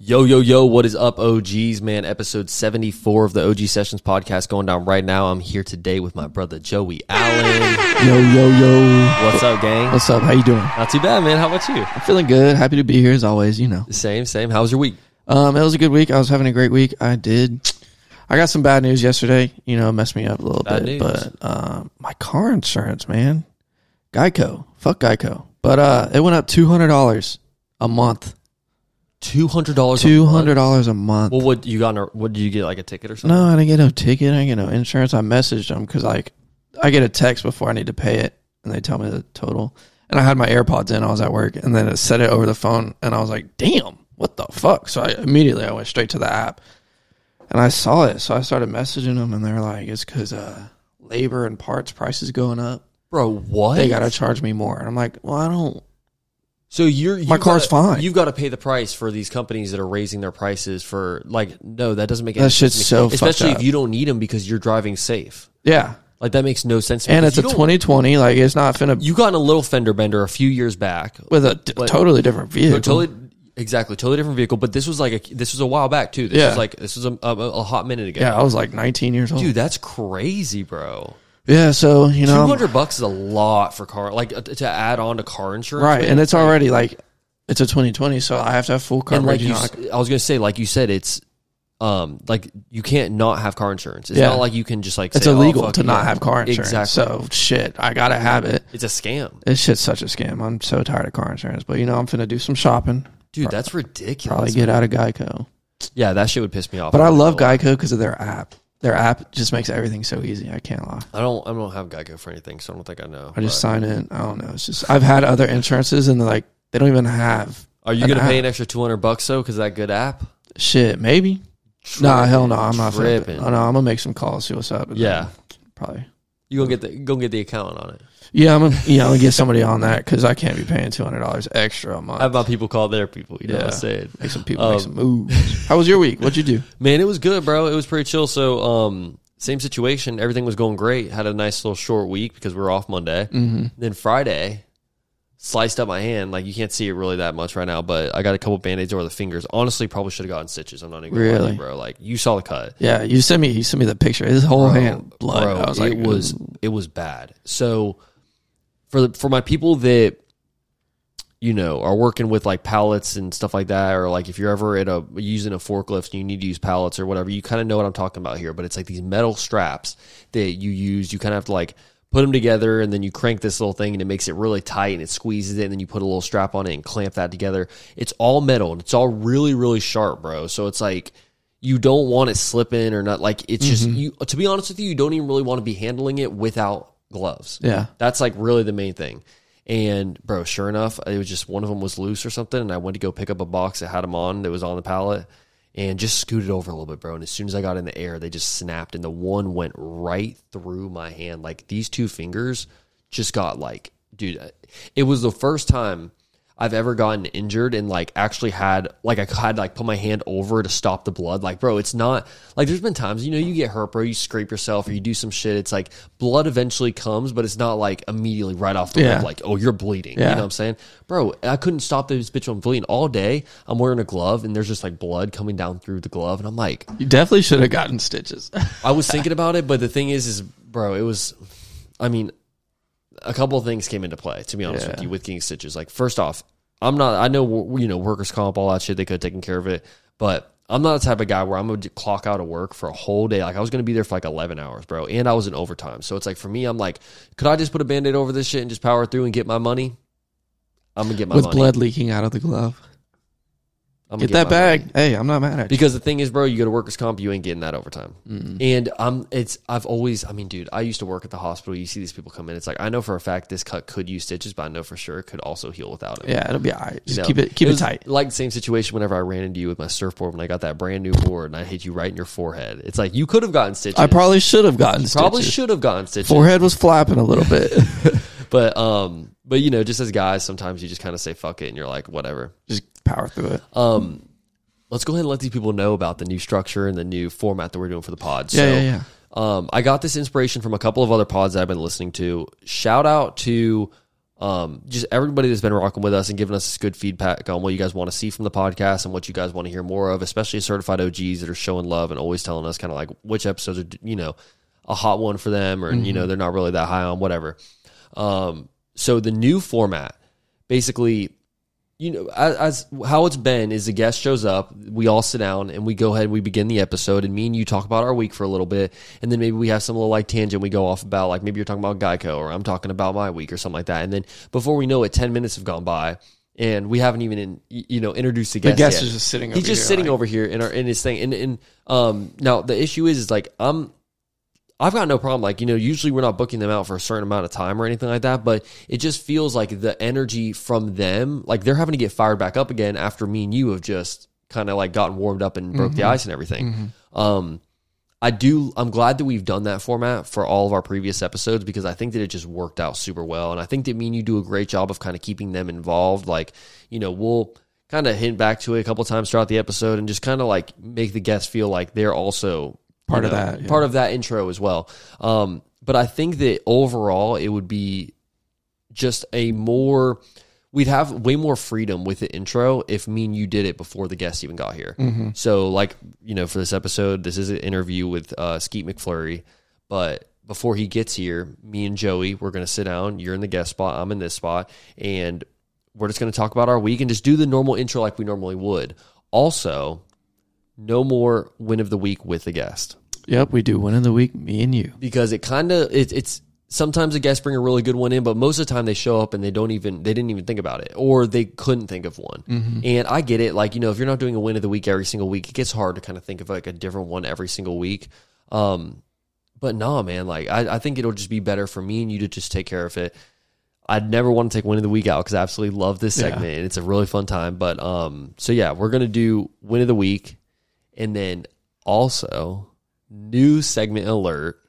Yo, yo, yo, what is up, OGs, man? Episode 74 of the OG Sessions podcast going down right now. I'm here today with my brother Joey Allen. Yo, yo, yo. What's up, gang? What's up? How you doing? Not too bad, man. How about you? I'm feeling good. Happy to be here as always, you know. Same, same. How was your week? Um, it was a good week. I was having a great week. I did. I got some bad news yesterday. You know, messed me up a little Bad bit. news. But um, my car insurance, man, Geico, fuck Geico. But uh, it went up two hundred dollars a month. $200 Two hundred dollars a month. Well, what you got? in a- What did you get? Like a ticket or something? no, I didn't get no ticket. I didn't get no insurance. I messaged them because like I get a text before I need to pay it, and they tell me the total. And I had my AirPods in. I was at work, and then it said it over the phone, and I was like, "Damn, what the fuck?" So I immediately I went straight to the app, and I saw it. So I started messaging them, and they're like, "It's because uh, labor and parts prices going up. Bro, what? They gotta charge me more." And I'm like, "Well, I don't." So you're you My car's fine. You've got to pay the price for these companies that are raising their prices for like no, that doesn't make any That sense. shit's so especially if you don't need them because you're driving safe. Yeah, Like that makes no sense. to me, and it's a 2020. Like it's not finna You got in a little fender bender a few years back. with a But- totally different vehicle. Totally, exactly, totally different vehicle. But this was like a this was a while back too. This Yeah. was like this was a, a, a hot minute ago. yeah, I was like 19 years old. Dude, that's crazy, bro. Yeah, so you know, two hundred bucks is a lot for car, like uh, to add on to car insurance, right? man. And it's already like it's a 2020, so I have to have full and like you, you know, s- like- I was gonna say, like you said, it's um like you can't not have car insurance. It's Yeah. not like you can just like it's say, oh, illegal fuck to it, not yeah. have car insurance. Exactly. So shit, I gotta have it. It's a scam, This shit's such a scam. I'm so tired of car insurance, but you know, I'm finna do some shopping. dude. That's ridiculous. Probably get out of Geico. yeah, that shit would piss me off. But I love. Geico because of their app. Their app just makes everything so easy. I can't lie. I don't. I don't have Geico for anything, so I don't think I know. I just but- sign in. I don't know. It's just I've had other insurances and they're like they don't even have Are you an gonna pay app. an extra two hundred bucks though? Because that good app. shit. Maybe. Nah, hell no. I'm not. Finna, tripping. oh, no, I'm gonna make some calls. See what's up. and Yeah. then Probably. You gonna get the gonna get the account on it. Yeah, I'm gonna, yeah, I'm gonna get somebody on that because I can't be paying two hundred dollars extra a month. How about people call their people? You know what I'm Yeah. saying? make some people Um, make some moves. How was your week? What'd you do? Man, it was good, bro. It was pretty chill. So, um, same situation. Everything was going great. Had a nice little short week because we were off Monday. Mm-hmm. Then Friday, sliced up my hand. Like you can't see it really that much right now, but I got a couple band aids over the fingers. Honestly, probably should have gotten stitches. I'm not even gonna lie to you, Really? bro. Like you saw the cut. Yeah, you sent me. You sent me the picture. His whole Bro, hand blood. Bro, I was like, it was ooh. it was bad. So for the, for my people that you know are working with like pallets and stuff like that, or like if you're ever at a using a forklift and you need to use pallets or whatever, you kind of know what I'm talking about here. But it's like these metal straps that you use. You kind of have to like put them together and then you crank this little thing and it makes it really tight and it squeezes it and then you put a little strap on it and clamp that together. It's all metal and it's all really really sharp, bro. So it's like you don't want it slipping or not like it's just mm-hmm. you to be honest with you, you don't even really want to be handling it without gloves. yeah. That's like really the main thing. And bro, sure enough, it was just one of them was loose or something, and I went to go pick up a box that had them on that was on the pallet, and just scooted over a little bit, bro. And as soon as I got in the air, they just snapped, and the one went right through my hand. Like these two fingers just got like, dude, it was the first time I've ever gotten injured and like actually had like I had like put my hand over to stop the blood. Like, bro, it's not like there's been times you know you get hurt, bro. You scrape yourself or you do some shit. It's like blood eventually comes, but it's not like immediately right off the Yeah. Like, oh, you're bleeding. You know what I'm saying, bro? I couldn't stop this bitch from bleeding all day. I'm wearing a glove and there's just like blood coming down through the glove, and I'm like, You definitely should have gotten stitches. I was thinking about it, but the thing is, is bro, it was. I mean, a couple of things came into play. To be honest with you, with getting stitches, like first off, I'm not. I know you know workers comp, all that shit. They could have taken care of it, but I'm not the type of guy where I'm gonna clock out of work for a whole day. Like I was gonna be there for like 11 hours, bro, and I was in overtime. So it's like for me, I'm like, could I just put a band aid over this shit and just power through and get my money? I'm gonna get my With money. blood leaking out of the glove. I'm Get that bag. money. Hey, I'm not mad at you. Because the thing is, bro, you go to workers comp, you ain't getting that overtime. And um, it's I've always, I mean, dude, I used to work at the hospital. You see these people come in. It's like I know for a fact this cut could use stitches, but I know for sure it could also heal without it. Yeah, it'll be all right. Just You know? keep it keep it, was tight. Like the same situation whenever I ran into you with my surfboard when I got that brand new board and I hit you right in your forehead. It's like you could have gotten stitches. I probably should have gotten probably should have gotten stitches. Forehead was flapping a little bit. But um, but you know, just as guys, sometimes you just kind of say fuck it and you're like whatever. Just power through it. Um, let's go ahead and let these people know about the new structure and the new format that we're doing for the pod. Yeah, so, yeah, yeah. Um, I got this inspiration from a couple of other pods that I've been listening to. Shout out to um, just everybody that's been rocking with us and giving us this good feedback on what you guys want to see from the podcast and what you guys want to hear more of, especially certified OGs that are showing love and always telling us kind of like which episodes are, you know, a hot one for them or, you know, they're not really that high on, whatever. Um, so the new format, basically, you know, as, as how it's been is the guest shows up, we all sit down and we go ahead and we begin the episode, and me and you talk about our week for a little bit, and then maybe we have some little like tangent we go off about, like maybe you're talking about Geico or I'm talking about my week or something like that, and then before we know it, ten minutes have gone by. And we haven't even, in, you know, introduced the guest. The guest. yet. is just sitting. He's just here, sitting like- over here in our in his thing, and and um now the issue is is like I'm I've got no problem. Like, you know, usually we're not booking them out for a certain amount of time or anything like that, but it just feels like the energy from them, like they're having to get fired back up again after me and you have just kind of like gotten warmed up and broke the ice and everything. Um, I do, I'm glad that we've done that format for all of our previous episodes because I think that it just worked out super well. And I think that me and you do a great job of kind of keeping them involved. Like, you know, we'll kind of hint back to it a couple times throughout the episode and just kind of like make the guests feel like they're also Part you of that, yeah. part of that intro as well. Um, but I think that overall it would be just a more we'd have way more freedom with the intro if me and you did it before the guest even got here. Mm-hmm. So like you know for this episode, this is an interview with uh, Skeet McFlurry, but before he gets here, me and Joey we're gonna sit down. You're in the guest spot. I'm in this spot, and we're just gonna talk about our week and just do the normal intro like we normally would. Also, no more win of the week with the guest Yep, we do win of the week. Me and you. because it kind of it, it's sometimes the guests bring a really good one in, but most of the time they show up and they don't even they didn't even think about it or they couldn't think of one. And I get it, like you know, if you're not doing a win of the week every single week, it gets hard to kind of think of like a different one every single week. Um, but nah, man, like I, I think it'll just be better for me and you to just take care of it. I'd never want to take win of the week out because I absolutely love this Yeah. segment and it's a really fun time. But um, so yeah, we're gonna do win of the week, and then also new segment alert.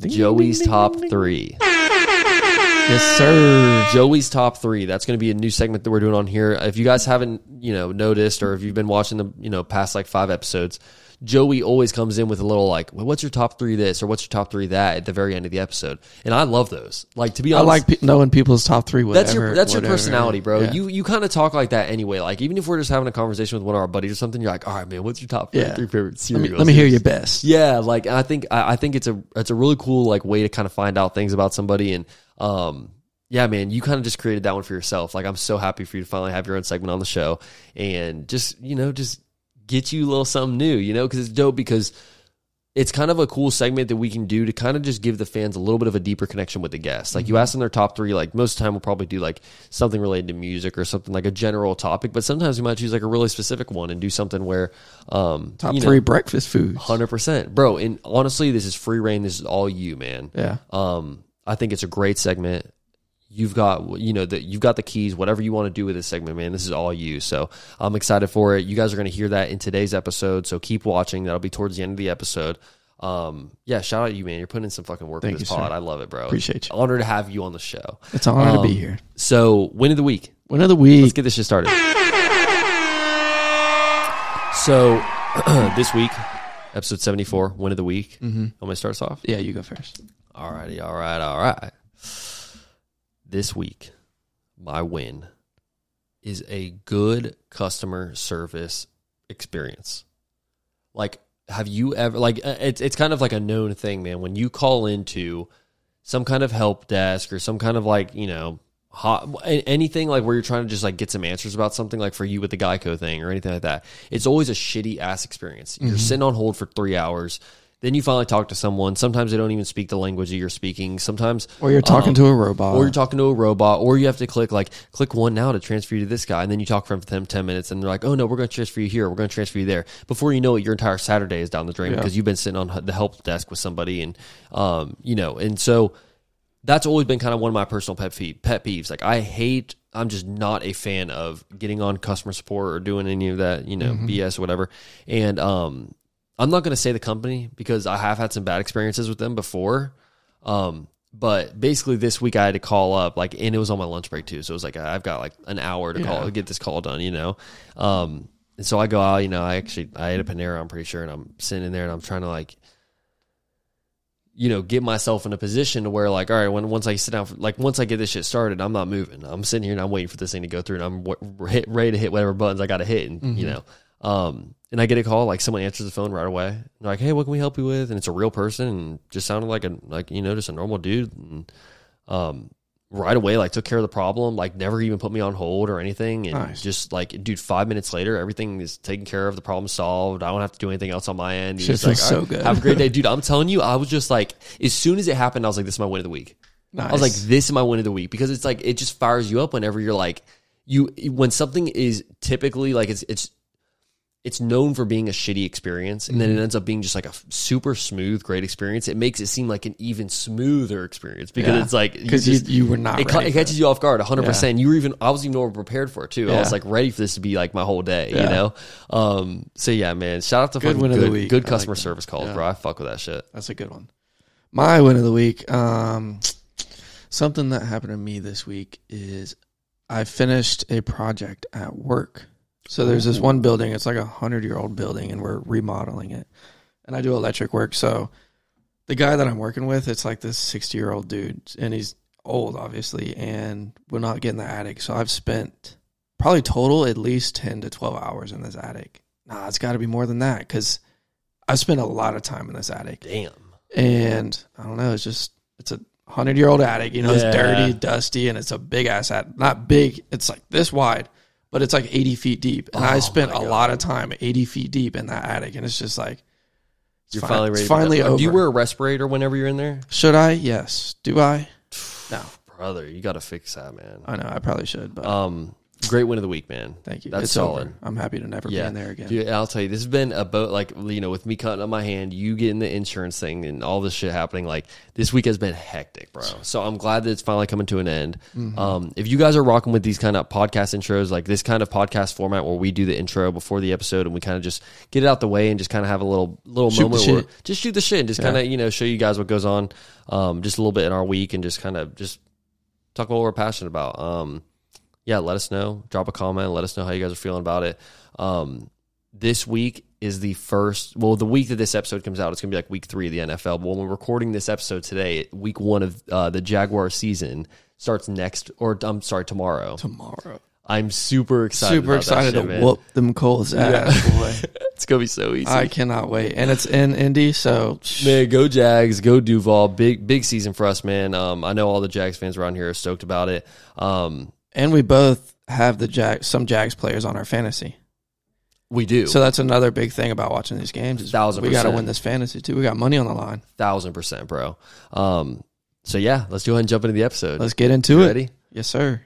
Joey's top three. Yes, sir. Joey's top three. That's going to be a new segment that we're doing on here. If you guys haven't, you know, noticed, or if you've been watching the, you know, past like five episodes, Joey always comes in with a little like, well, "What's your top three this?" or "What's your top three that?" at the very end of the episode, and I love those. Like to be honest, I like pe- knowing people's top three. Whatever, that's your that's your personality, bro. Yeah. You you kind of talk like that anyway. Like even if we're just having a conversation with one of our buddies or something, you're like, "All right, man, what's your top Yeah. three favorite let me, let me hear your best. Yeah, like I think I, I think it's a it's a really cool like way to kind of find out things about somebody and um yeah, man, you kind of just created that one for yourself. Like I'm so happy for you to finally have your own segment on the show and just you know just get you a little something new, you know, because it's dope because it's kind of a cool segment that we can do to kind of just give the fans a little bit of a deeper connection with the guests. Like you Mm-hmm. ask them their top three, like most of the time we'll probably do like something related to music or something like a general topic, but sometimes we might choose like a really specific one and do something where um Top you know, three breakfast foods. Hundred percent, bro. And honestly, this is free reign. This is all you, man. Yeah. Um, I think it's a great segment. You've got, you know, that you've got the keys. Whatever you want to do with this segment, man, this is all you. So I'm excited for it. You guys are going to hear that in today's episode. So keep watching. That'll be towards the end of the episode. Um, yeah, shout out to you, man. You're putting in some fucking work Thank with this you, sir. pod. I love it, bro. Appreciate you. Honor to have you on the show. It's an honor to be Um, here. So win of the week. Win of the week. Let's get this shit started. So this week, episode 74, win of the week. Mm-hmm. I'm going to start us off. Yeah, you go first. All righty, all right, all right. This week, my win is a good customer service experience. Like, have you ever like uh, it's it's kind of like a known thing, man. When you call into some kind of help desk or some kind of like you know hot anything like where you're trying to just like get some answers about something like for you with the Geico thing or anything like that, it's always a shitty ass experience. You're sitting on hold for three hours. Then you finally talk to someone. Sometimes they don't even speak the language that you're speaking. Sometimes Or you're talking um, to a robot. or you're talking to a robot, or you have to click like click one now to transfer you to this guy, and then you talk for them ten minutes, and they're like, "Oh no, we're going to transfer you here. We're going to transfer you there." Before you know it, your entire Saturday is down the drain Yeah. because you've been sitting on the help desk with somebody, and um, you know, and so that's always been kind of one of my personal pet peeve, pet peeves. Like I hate, I'm just not a fan of getting on customer support or doing any of that, you know, BS or whatever. And um, I'm not going to say the company because I have had some bad experiences with them before. Um, but basically, this week I had to call up, like, and it was on my lunch break too. So it was like I've got like an hour to call get this call done, you know. Um, and so I go out, you know, I actually I ate a Panera, I'm pretty sure, and I'm sitting in there and I'm trying to like you know, get myself in a position to where like, all right, when once I sit down, for, like once I get this shit started, I'm not moving. I'm sitting here and I'm waiting for this thing to go through, and I'm w- hit, ready to hit whatever buttons I got to hit, and you know, um, and I get a call like someone answers the phone right away, and like, hey, what can we help you with? And it's a real person, and just sounded like a like you know just a normal dude, and um, right away like took care of the problem, like never even put me on hold or anything, and Nice. just like dude, five minutes later, everything is taken care of, the problem solved. I don't have to do anything else on my end. Shit just like, so "All right, good." Have a great day, dude. I'm telling you, I was just like, as soon as it happened, I was like, this is my win of the week. Nice. I was like, this is my win of the week because it's like it just fires you up whenever you're like you when something is typically like it's it's it's known for being a shitty experience and then Mm-hmm. it ends up being just like a super smooth great experience it makes it seem like an even smoother experience because Yeah. it's like because you, just- you were not it, ca- ready it for catches you off guard 100% Yeah. you were even i was even over prepared for it too i Yeah. was like ready for this to be like my whole day you Yeah. know um so yeah man shout out to Good fucking win of the good, week. good I like customer that. service calls Yeah. bro i fuck with that shit That's a good one. My win of the week. Um, something that happened to me this week is I finished a project at work. So there's this mm-hmm. one building. It's like a hundred year old building, and we're remodeling it. And I do electric work. So the guy that I'm working with, it's like this sixty year old dude, and he's old, obviously, and will not get in the attic. So I've spent probably total at least ten to twelve hours in this attic. Nah, it's got to be more than that because I've spent a lot of time in this attic damn and I don't know. It's just it's a hundred year old attic. You know, Yeah. it's dirty, dusty, and it's a big ass attic. Not big. It's like this wide, but it's like eighty feet deep. And I Oh spent a God. lot of time eighty feet deep in that attic, and it's just like it's you're fin- finally It's finally over. do you wear a respirator whenever you're in there Should I? Yes. Do I? No. brother you gotta fix that man I know. I probably should, but um great win of the week man thank you. that's it's solid. Over. I'm happy to never be in there again. Dude, I'll tell you, this has been a boat like you know, with me cutting up my hand, you getting the insurance thing, and all this shit happening. Like this week has been hectic, bro. So I'm glad that it's finally coming to an end. Mm-hmm. Um, if you guys are rocking with these kind of podcast intros, like this kind of podcast format where we do the intro before the episode and we kind of just get it out the way and just kind of have a little little Shoot moment where just shoot the shit and just kind of you know show you guys what goes on, um, just a little bit in our week and just kind of just talk about what we're passionate about. Um, yeah, let us know. Drop a comment. Let us know how you guys are feeling about it. Um, this week is the first. Well, the week that this episode comes out, it's gonna be like week three of the NFL. But when we're recording this episode today, week one of uh, the Jaguar season starts next, or I'm sorry, tomorrow. Tomorrow. I'm super excited. Super excited shit, to man. whoop them Colts ass, boy. It's gonna be so easy. I cannot wait, and it's in Indy, so Man, go Jags, go Duval. Big big season for us, man. Um, I know all the Jags fans around here are stoked about it. Um, and we both have the Jag some Jags players on our fantasy. we do. So that's another big thing about watching these games. Is Thousand we got to win this fantasy too. We got money on the line. thousand percent, bro. Um, so yeah, let's go ahead and jump into the episode. Let's get into You it. ready? Yes, sir.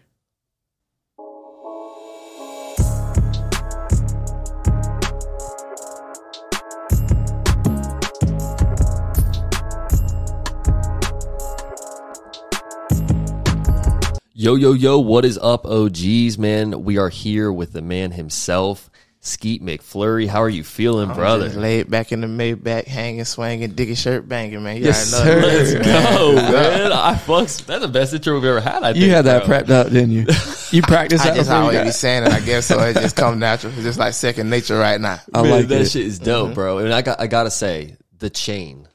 Yo, yo, yo, what is up, OGs, man? We are here with the man himself, Skeet McFlurry. How are you feeling, brother? Just laid back in the Maybach, hanging, swinging, digging shirt, banging, man. You Yes, know sir. Let's go, man. I fucks. That's the best intro we've ever had. I think, You had that bro. prepped up, didn't you? You practiced I that just before you always got- be saying it, I guess, so it just come natural. It's just like second nature right now. I Man, like that it. shit is dope, mm-hmm. bro. And I got, I gotta say, the chain,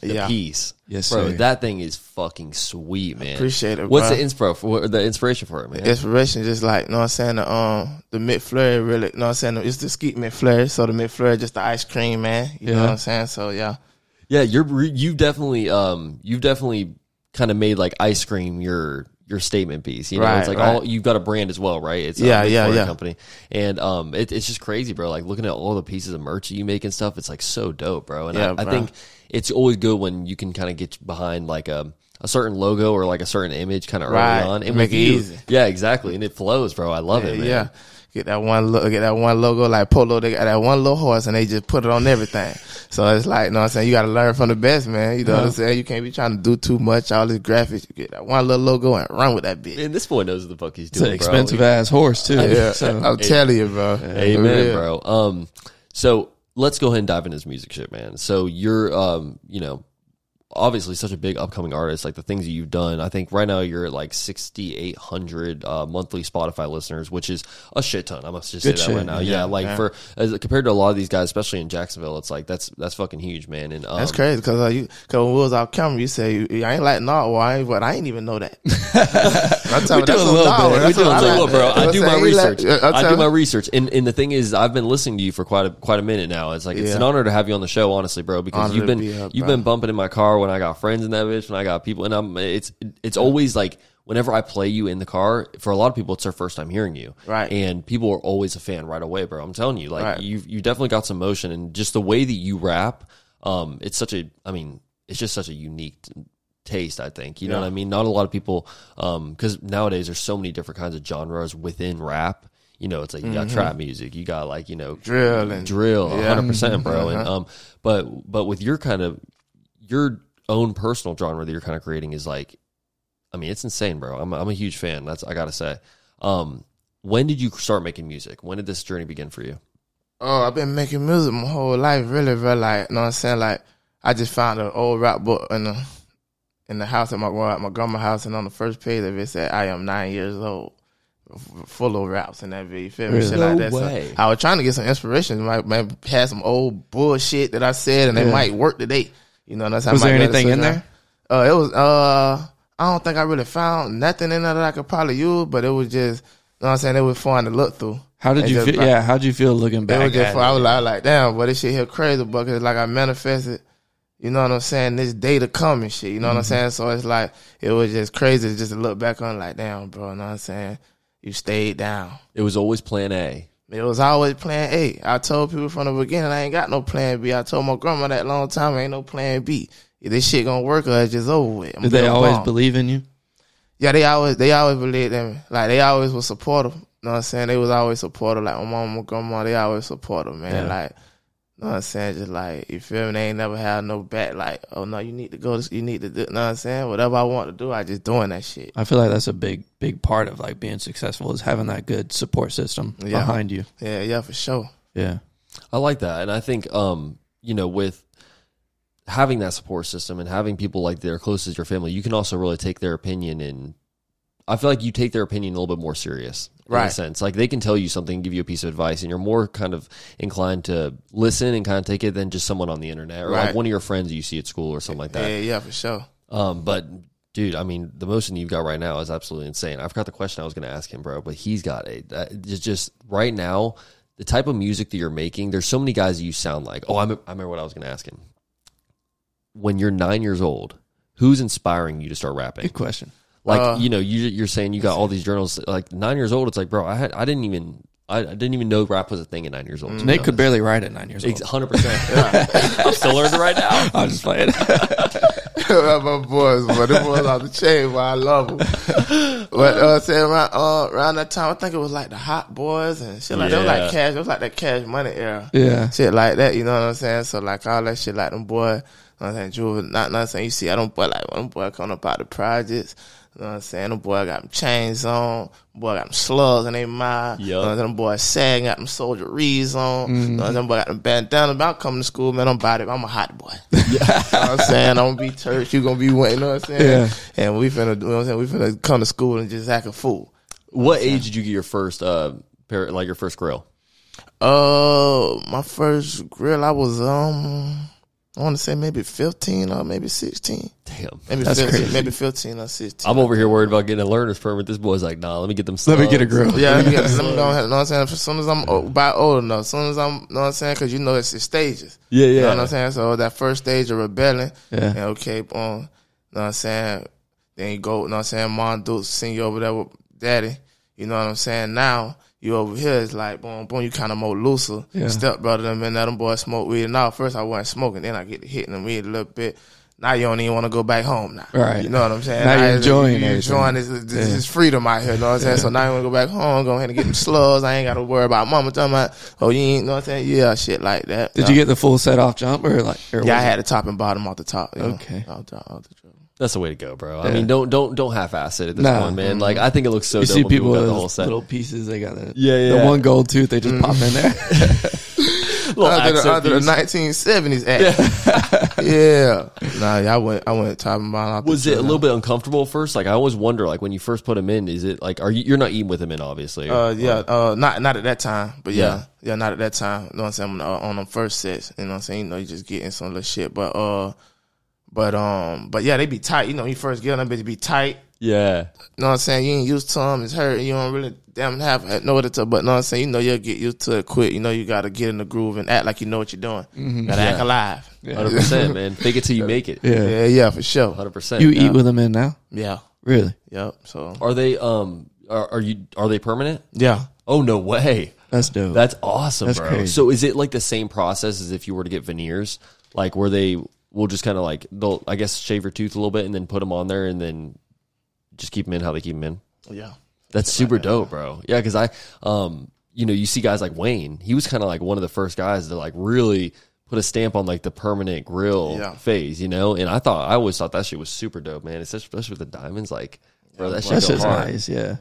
the Yeah. piece, Yes, bro. sir. That thing is fucking sweet, man. Appreciate it, What's bro. the inspo for the inspiration for it, man? Inspiration, just like, you know what I'm saying, the, um, the McFlurry really, you know what I'm saying, it's the Skeet McFlurry, so the McFlurry just the ice cream, man. You know what I'm saying? So, yeah. Yeah, you're you've definitely um you've definitely kind of made like ice cream your your statement piece. You know, Right, it's like right. all you've got a brand as well, right? It's a Yeah, yeah, yeah. Company, and um, it, it's just crazy, bro. Like looking at all the pieces of merch you make and stuff, it's like so dope, bro. And Yeah, I, I think it's always good when you can kind of get behind like a a certain logo or like a certain image kind of Right. early on and Make it you- easy. Yeah, exactly, and it flows, bro. I love it, man. Yeah. Get that one look, get that one logo like Polo. They got that one little horse and they just put it on everything. So it's like, you know what I'm saying? You got to learn from the best, man. You know what I'm saying? You can't be trying to do too much, all this graphics. You get that one little logo and run with that bitch. And this boy knows what the fuck he's doing. It's doing, an bro. expensive ass horse too. Yeah, So I'm telling you, bro. Amen, bro. Um, so let's go ahead and dive into his music shit, man. So you're, um, you know, obviously such a big upcoming artist. Like the things that you've done, I think right now you're at like 6,800 uh, monthly Spotify listeners, which is a shit ton. I must just Good say that shit, right now. Yeah, Yeah, like yeah. for as compared to a lot of these guys, especially in Jacksonville, it's like that's that's fucking huge, man. And um, That's crazy because uh, you, cause when we was out camera, you say I ain't like not ain't, but I ain't even know that. I'm telling We do a little bit. We do a I little like. Bro, I do my? Like- research. I do my research, and and the thing is, I've been listening to you for quite a quite a minute now. It's like it's Yeah. an honor to have you on the show, honestly, bro, because Honor you've been be here, you've bro. been bumping in my car when I got friends in that bitch, when I got people, and I'm it's it's always like whenever I play you in the car, for a lot of people, it's their first time hearing you, Right. And people are always a fan right away, bro. I'm telling you, like Right. you you definitely got some motion, and just the way that you rap, um, it's such a, I mean, it's just such a unique taste. I think you know what I mean. Not a lot of people, um, because nowadays there's so many different kinds of genres within rap. You know, it's like you got trap music, you got like you know Drill and drill, Yeah. hundred percent, bro. And Uh-huh. um, but but with your kind of your own personal genre that you're kind of creating is like, I mean, it's insane, bro. I'm I'm a huge fan. That's I gotta say. Um, when did you start making music? When did this journey begin for you? Oh, I've been making music my whole life, really, bro. Like, you know what I'm saying? Like, I just found an old rap book in the in the house at my well, at my grandma's house, and on the first page of it said, "I am nine years old." Full of raps and that video, you feel me? Shit No like that. So. I was trying to get some inspiration. Might, might had some old bullshit that I said, and Yeah. it might work today. You know, that's how Was I might there be able to anything in there? Uh, it was. Uh, I don't think I really found nothing in there that I could probably use, but it was just. You know what I'm saying? It was fun to look through. How did It you feel? brought- Yeah, how did you feel looking back? It was just at for, I was like, like, damn, but this shit here crazy, but it's like I manifested, you know what I'm saying, this day to come and shit, you know what I'm saying? So it's like, it was just crazy just to look back on like, damn, bro, you know what I'm saying? You stayed down. It was always Plan A. It was always plan A. I told people from the beginning, I ain't got no plan B. I told my grandma that long time, ain't no plan B. If this shit gonna work or it's just over with. I'm Did they always bomb. believe in you? Yeah, they always they always believed in me. Like they always was supportive. You know what I'm saying? They was always supportive. Like my mom, my grandma, they always supportive, man. Yeah. Like know what I'm saying? Just like you feel me? They ain't never had no back like, oh no, you need to go to you need to do you know what I'm saying? Whatever I want to do, I just doing that shit. I feel like that's a big, big part of like being successful is having that good support system Yeah. behind you. Yeah, yeah, for sure. Yeah. I like that, and I think um, you know, with having that support system and having people like that are close to your family, you can also really take their opinion and I feel like you take their opinion a little bit more serious. In a Right. sense. Like they can tell you something, give you a piece of advice, and you're more kind of inclined to listen and kind of take it than just someone on the internet or like one of your friends you see at school or something like that. Yeah, yeah, for sure. Um, but dude, I mean, the motion you've got right now is absolutely insane. I forgot the question I was going to ask him, bro, but he's got a that, it's just right now the type of music that you're making. There's so many guys that you sound like. Oh, I remember, I remember what I was going to ask him. When you're nine years old, who's inspiring you to start rapping? Good question. Like Uh, you know, you you're saying you got all these journals. Like nine years old, it's like, bro, I had I didn't even I, I didn't even know rap was a thing at nine years old. to be Nate could barely write at nine years old. Hundred percent. I'm still learning right now. I'm just playing. my boys, but them boys off the chain, but I love them. but uh, say around uh, around that time, I think it was like the Hot Boys and shit like that. It was like cash. It was like that Cash Money era. yeah. shit like that. You know what I'm saying? So like all that shit, like them boy, you know what I'm saying, Juve, not not saying you see, I don't boy like when them boy coming up out the projects. You know what I'm saying? Them boy got them chains on. Boy got them slugs in their mouth. You know what I'm saying? Them boy sagging, got them soldier reeds on. You know? Them boy got them bandana. About coming to school, man, I'm about it. I'm a hot boy. Yeah. you know what I'm saying? I'm gonna be church. You gonna be what? You know what I'm saying? Yeah. And we finna, you know what I'm saying? We finna come to school and just act a fool. What age did you get your first uh pair, like your first grill? Uh, my first grill, I was um, I want to say maybe fifteen or maybe sixteen, Damn. maybe That's 15, crazy. maybe fifteen or sixteen. I'm over here worried about getting a learner's permit. This boy's like, nah, let me get them. Let me get a slugs. grill. yeah, let me, get, let me go ahead. Know what I'm saying? As soon as I'm o- about old enough, as soon as I'm, you know what I'm saying? Because you know it's, it's stages. Yeah, You know yeah. what I'm saying? So that first stage of rebelling, Yeah. and okay, boom. Know what I'm saying? Then you go, know what I'm saying? Mom Duke send you over there with daddy. You know what I'm saying? Now you over here is like boom, boom. You kind of more looser. Yeah. Step brother, them and them boys smoke weed. Now first I wasn't smoking, then I get to hitting them weed a little bit. Now you don't even want to go back home now. Right. You know what I'm saying? Now you're it's- enjoying you enjoying this, this, Yeah. this freedom out here. You know what I'm saying? So now you want to go back home, go ahead and get them slugs. I ain't got to worry about mama talking about, oh, you ain't, know what I'm saying? Yeah, shit like that. Did you get the full set off jump or like? Or Yeah, I had the top and bottom off the top. You know? Okay. Off the, off the. That's the way to go, bro. I Yeah. mean, don't don't don't half-ass it at this Nah. point, man. Like I think it looks so You dope see when people got with the whole those set. little pieces. They got the Yeah, yeah. the one gold tooth. They just pop in there. Little under, the, under the piece. 1970s act. Yeah. Nah, yeah, I went I went top and bottom. out the Was it a little bit uncomfortable at first? Like I always wonder, like when you first put him in, is it like are you you're not eating with him in obviously? Uh, yeah, uh, not not at that time, but yeah, Yeah. not at that time. You know what I'm saying? On, uh, on them first sets, you know what I'm saying? You know, you just getting some little shit, but uh, but um, but yeah, they be tight. You know, you first get on them, bitch, be tight. yeah. You know what I'm saying? You ain't used to them. It's hurt. You don't really damn have know what it's about. But you know what I'm saying? You know you'll get used to it quick. You know you got to get in the groove and act like you know what you're doing. Mm-hmm. Got to act alive. Hundred percent, man. Fake it till you make it. Yeah. Yeah, yeah, for sure. Hundred percent. You eat with them in now? Yeah, Really? yep. So Are they um are, are you are they permanent? yeah, Oh no way. That's dope. That's awesome, That's bro. crazy. So is it like the same process as if you were to get veneers? Like were they will just kind of like they'll I guess shave your tooth a little bit and then put them on there and then just keep them in how they keep them in. yeah. That's super dope, bro. Yeah, because I, um, you know, you see guys like Wayne. He was kind of like one of the first guys to like really put a stamp on like the permanent grill Yeah. phase, you know. And I thought I always thought that shit was super dope, man. Especially especially with the diamonds, like, bro, that shit That's go hard. nice. Yeah.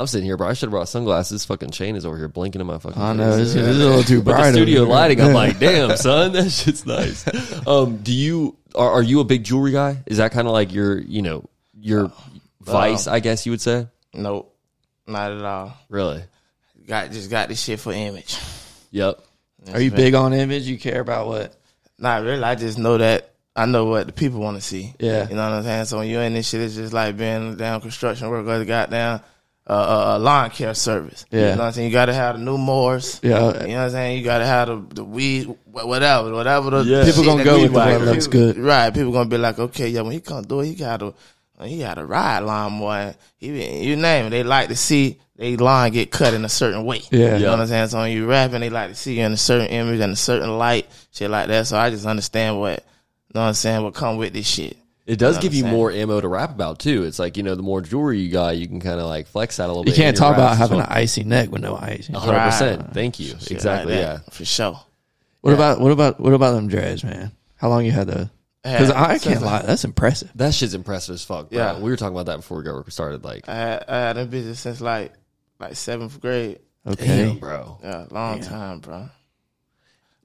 I'm sitting here, bro. I should have brought sunglasses. This fucking chain is over here blinking in my fucking. I know. face. It's, it's a little too But bright. the studio lighting, I'm like, damn, son, that shit's nice. Um, do you are, are you a big jewelry guy? Is that kind of like your, you know, your vice? I guess you would say. Nope, not at all. Really? Got just got this shit for image. Yep. Are you big on image? You care about what? Not really. I just know that I know what the people want to see. Yeah. You know what I'm saying? So when you're in this shit, it's just like being down construction work or the goddamn uh, uh, uh, lawn care service. Yeah. You know what I'm saying? You got to have the new mowers. Yeah. You know what I'm saying? You got to have the, the weed, whatever, whatever the Yeah. People shit gonna go weed with the one that looks People- good. Right. People gonna be like, okay, yeah, when he come through, it, he got to, he got to ride lawnmower. and He, you name it. They like to see they lawn get cut in a certain way. Yeah. You Yeah. know what I'm saying? So when you rapping, they like to see you in a certain image and a certain light, shit like that. So I just understand what, you know what I'm saying, what come with this shit. It does give you more ammo to rap about too. It's like you know, the more jewelry you got, you can kind of like flex that a little You bit. You can't talk about having an icy neck with no ice. hundred percent. Thank you. Shit exactly. like yeah. that, For sure. What about what about what about them dreads, man? How long you had those? Because had- I since can't lie, that's impressive. That shit's impressive as fuck. Bro. Yeah. We were talking about that before we got started. Like, I had, I had them bitches since like, like seventh grade. Okay, damn, bro. Yeah, long time, bro.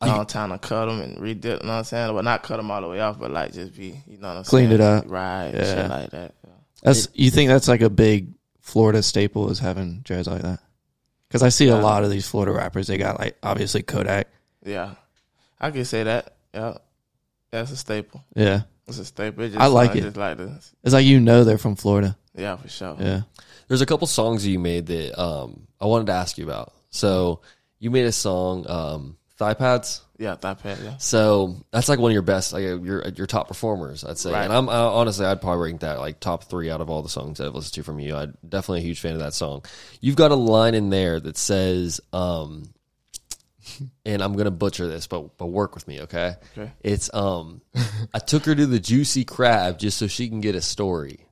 Long time to cut them and redip. You know what I'm saying? Well, not cut them all the way off, but like just be, you know what I'm Cleaned saying? it up. Right. Yeah. Shit like that. that's you think that's like a big Florida staple is having dreads like that? Because I see a lot of these Florida rappers. They got like obviously Kodak. Yeah. I can say that. Yeah. That's a staple. Yeah, It's a staple. It just I like sound it. Just like this. it's like you know they're from Florida. Yeah, for sure. Yeah, There's a couple songs you made that um, I wanted to ask you about. So you made a song, um, Thigh Pads. Yeah, thigh pad, yeah. So that's like one of your best, like uh, your your top performers, I'd say. Right. And I'm I, honestly, I'd probably rank that like top three out of all the songs I've listened to from you. I'm definitely a huge fan of that song. You've got a line in there that says, um, and I'm gonna butcher this, but but work with me, okay? Okay. It's um, I took her to the Juicy Crab just so she can get a story.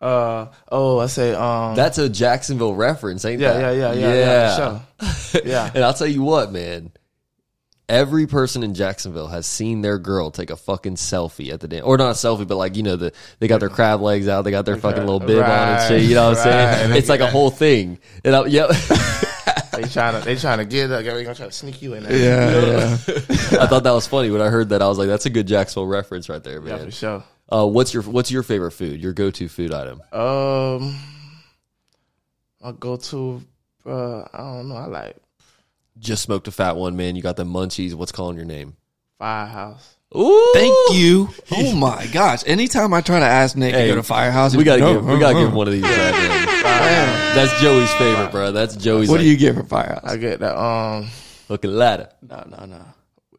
Uh oh, I say um That's a Jacksonville reference, ain't yeah, that? yeah, yeah, yeah, yeah, for sure. Yeah. and I'll tell you what, man. Every person in Jacksonville has seen their girl take a fucking selfie at the dance, or not a selfie, but like you know the they got their crab legs out, they got their fucking little bib on and shit. You know what I'm saying? Right. It's like a whole thing. And I, yep, They trying to they trying to get up. They gonna try to sneak you in there. yeah, yeah. I thought that was funny when I heard that. I was like, that's a good Jacksonville reference right there, Yeah, man. for sure. Uh, what's your what's your favorite food? Your go to food item? Um, I go to. Uh, I don't know. I like Just smoked a fat one, man. You got the munchies. What's calling your name? Firehouse. Ooh, Thank you. Oh my gosh! Anytime I try to ask Nick Hey, to go to Firehouse, We gotta he's give like, we gotta "Oh, give one of these. Back, man. That's Joey's favorite, bro. That's Joey's. What like, do you get from Firehouse? I get the um Hook and Ladder. No, no, no.